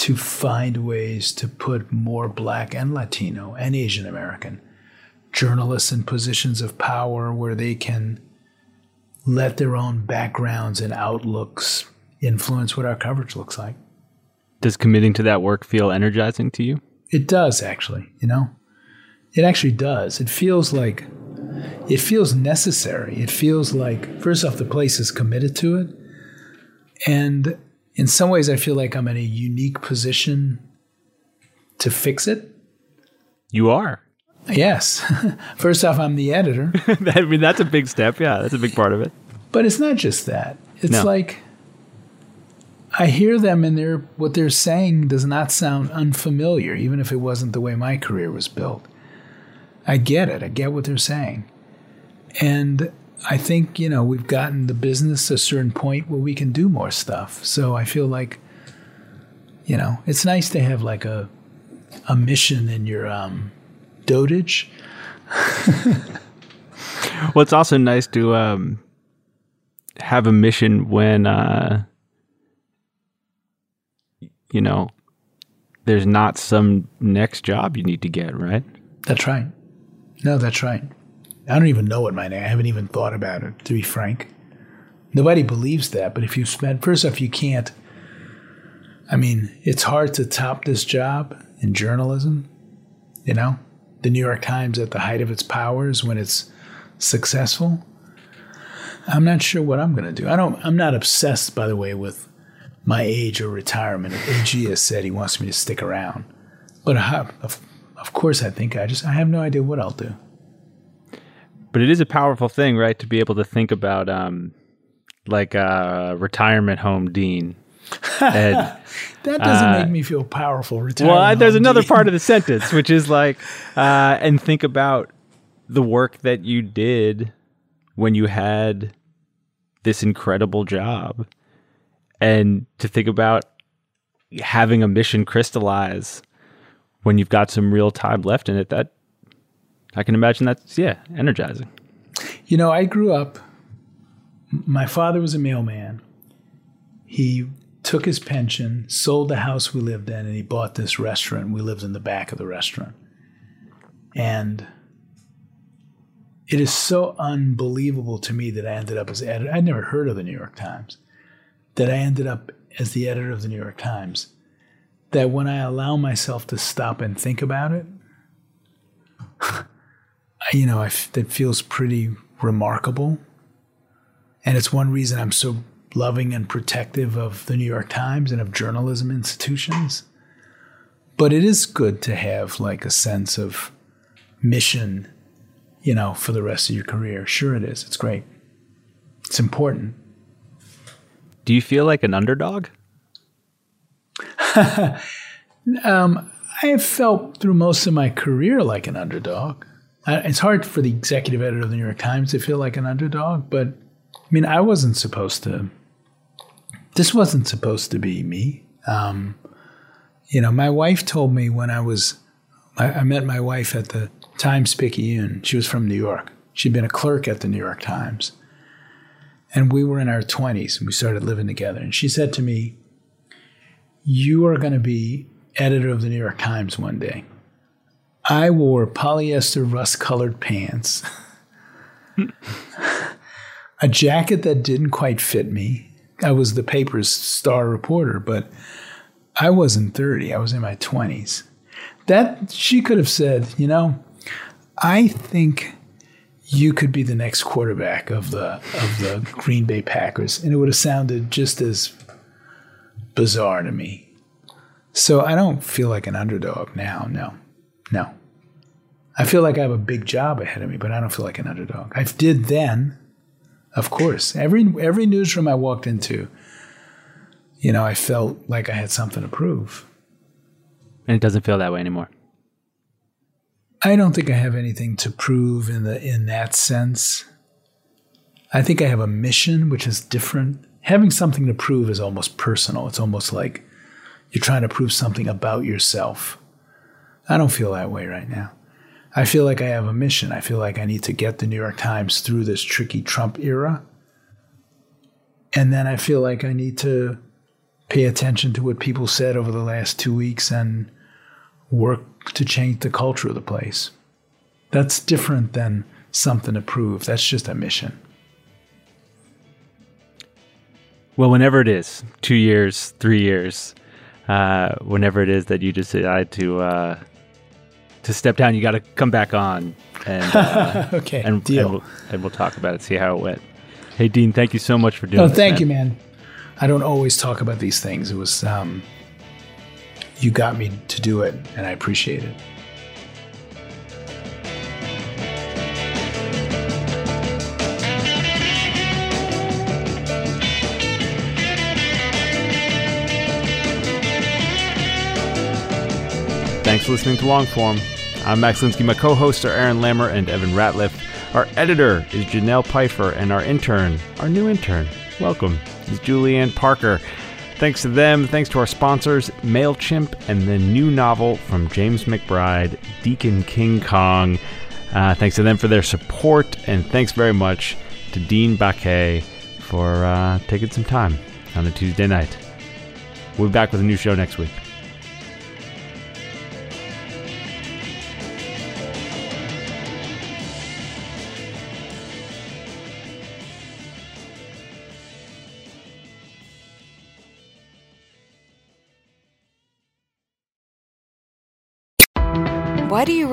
to find ways to put more black and Latino and Asian American journalists in positions of power where they can let their own backgrounds and outlooks influence what our coverage looks like. Does committing to that work feel energizing to you? It does, actually. You know, It actually does. It feels like it feels necessary. It feels like first off the place is committed to it. And in some ways I feel like I'm in a unique position to fix it. You are. Yes. First off, I'm the editor. I mean, that's a big step. Yeah, that's a big part of it. But it's not just that. It's No. like I hear them and they're what they're saying does not sound unfamiliar, even if it wasn't the way my career was built. I get it. I get what they're saying. And I think, you know, we've gotten the business to a certain point where we can do more stuff. So I feel like, you know, it's nice to have like a a mission in your um dotage. Well, it's also nice to um, have a mission when uh, you know there's not some next job you need to get, right? That's right. No, that's right. I don't even know what my name. I haven't even thought about it, to be frank. Nobody believes that, but if you spend first off, you can't. I mean, it's hard to top this job in journalism. You know, the New York Times at the height of its powers when it's successful. I'm not sure what I'm going to do. I don't. I'm not obsessed, by the way, with my age or retirement. AG has said he wants me to stick around, but I of, of course, I think I just I have no idea what I'll do. But it is a powerful thing, right? To be able to think about um, like a retirement home dean. And, That doesn't Uh, make me feel powerful. Retirement well, there's another dean. part of the sentence, which is like, uh, and think about the work that you did when you had this incredible job, and to think about having a mission crystallize when you've got some real time left in it. That I can imagine that's yeah, energizing. You know, I grew up. My father was a mailman. He took his pension, sold the house we lived in, and he bought this restaurant. We lived in the back of the restaurant. And it is so unbelievable to me that I ended up as editor. I'd never heard of the New York Times. That I ended up as the editor of the New York Times. That when I allow myself to stop and think about it, you know, that feels pretty remarkable. And it's one reason I'm so loving and protective of the New York Times and of journalism institutions. But it is good to have like a sense of mission, you know, for the rest of your career. Sure, it is. It's great. It's important. Do you feel like an underdog? Um, I have felt through most of my career like an underdog. I, it's hard for the executive editor of the New York Times to feel like an underdog, but I mean, I wasn't supposed to. This wasn't supposed to be me. Um, you know, my wife told me when I was, I, I met my wife at the Times Picayune. She was from New York. She'd been a clerk at the New York Times. And we were in our 20s and we started living together. And she said to me, You are going to be editor of the New York Times one day. I wore polyester rust colored pants, a jacket that didn't quite fit me. I was the paper's star reporter, but I wasn't 30, I was in my 20s. That she could have said, you know, I think you could be the next quarterback of the of the Green Bay Packers, and it would have sounded just as bizarre to me. So I don't feel like an underdog now. No, no. I feel like I have a big job ahead of me, but I don't feel like an underdog. I did then, of course. Every every newsroom I walked into, you know, I felt like I had something to prove. And it doesn't feel that way anymore. I don't think I have anything to prove in the in that sense. I think I have a mission which is different. Having something to prove is almost personal. It's almost like you're trying to prove something about yourself. I don't feel that way right now. I feel like I have a mission. I feel like I need to get the New York Times through this tricky Trump era. And then I feel like I need to pay attention to what people said over the last two weeks and work to change the culture of the place. That's different than something to prove. That's just a mission. Well, whenever it is, two years, three years, uh, whenever it is that you decide to uh, to step down, you got to come back on and uh, Okay, and, deal. and we'll, and we'll talk about it, see how it went. Hey, Dean, thank you so much for doing. Oh, this, thank man. you, man. I don't always talk about these things. It was um, you got me to do it, and I appreciate it. Thanks for listening to Longform. I'm Max Linsky. My co-hosts are Aaron Lammer and Evan Ratliff. Our editor is Janelle Pfeiffer, and our intern, our new intern, welcome, is Julianne Parker. Thanks to them. Thanks to our sponsors, MailChimp, and the new novel from James McBride, Deacon King Kong. Uh, thanks to them for their support, and thanks very much to Dean Baquet for uh, taking some time on a Tuesday night. We'll be back with a new show next week.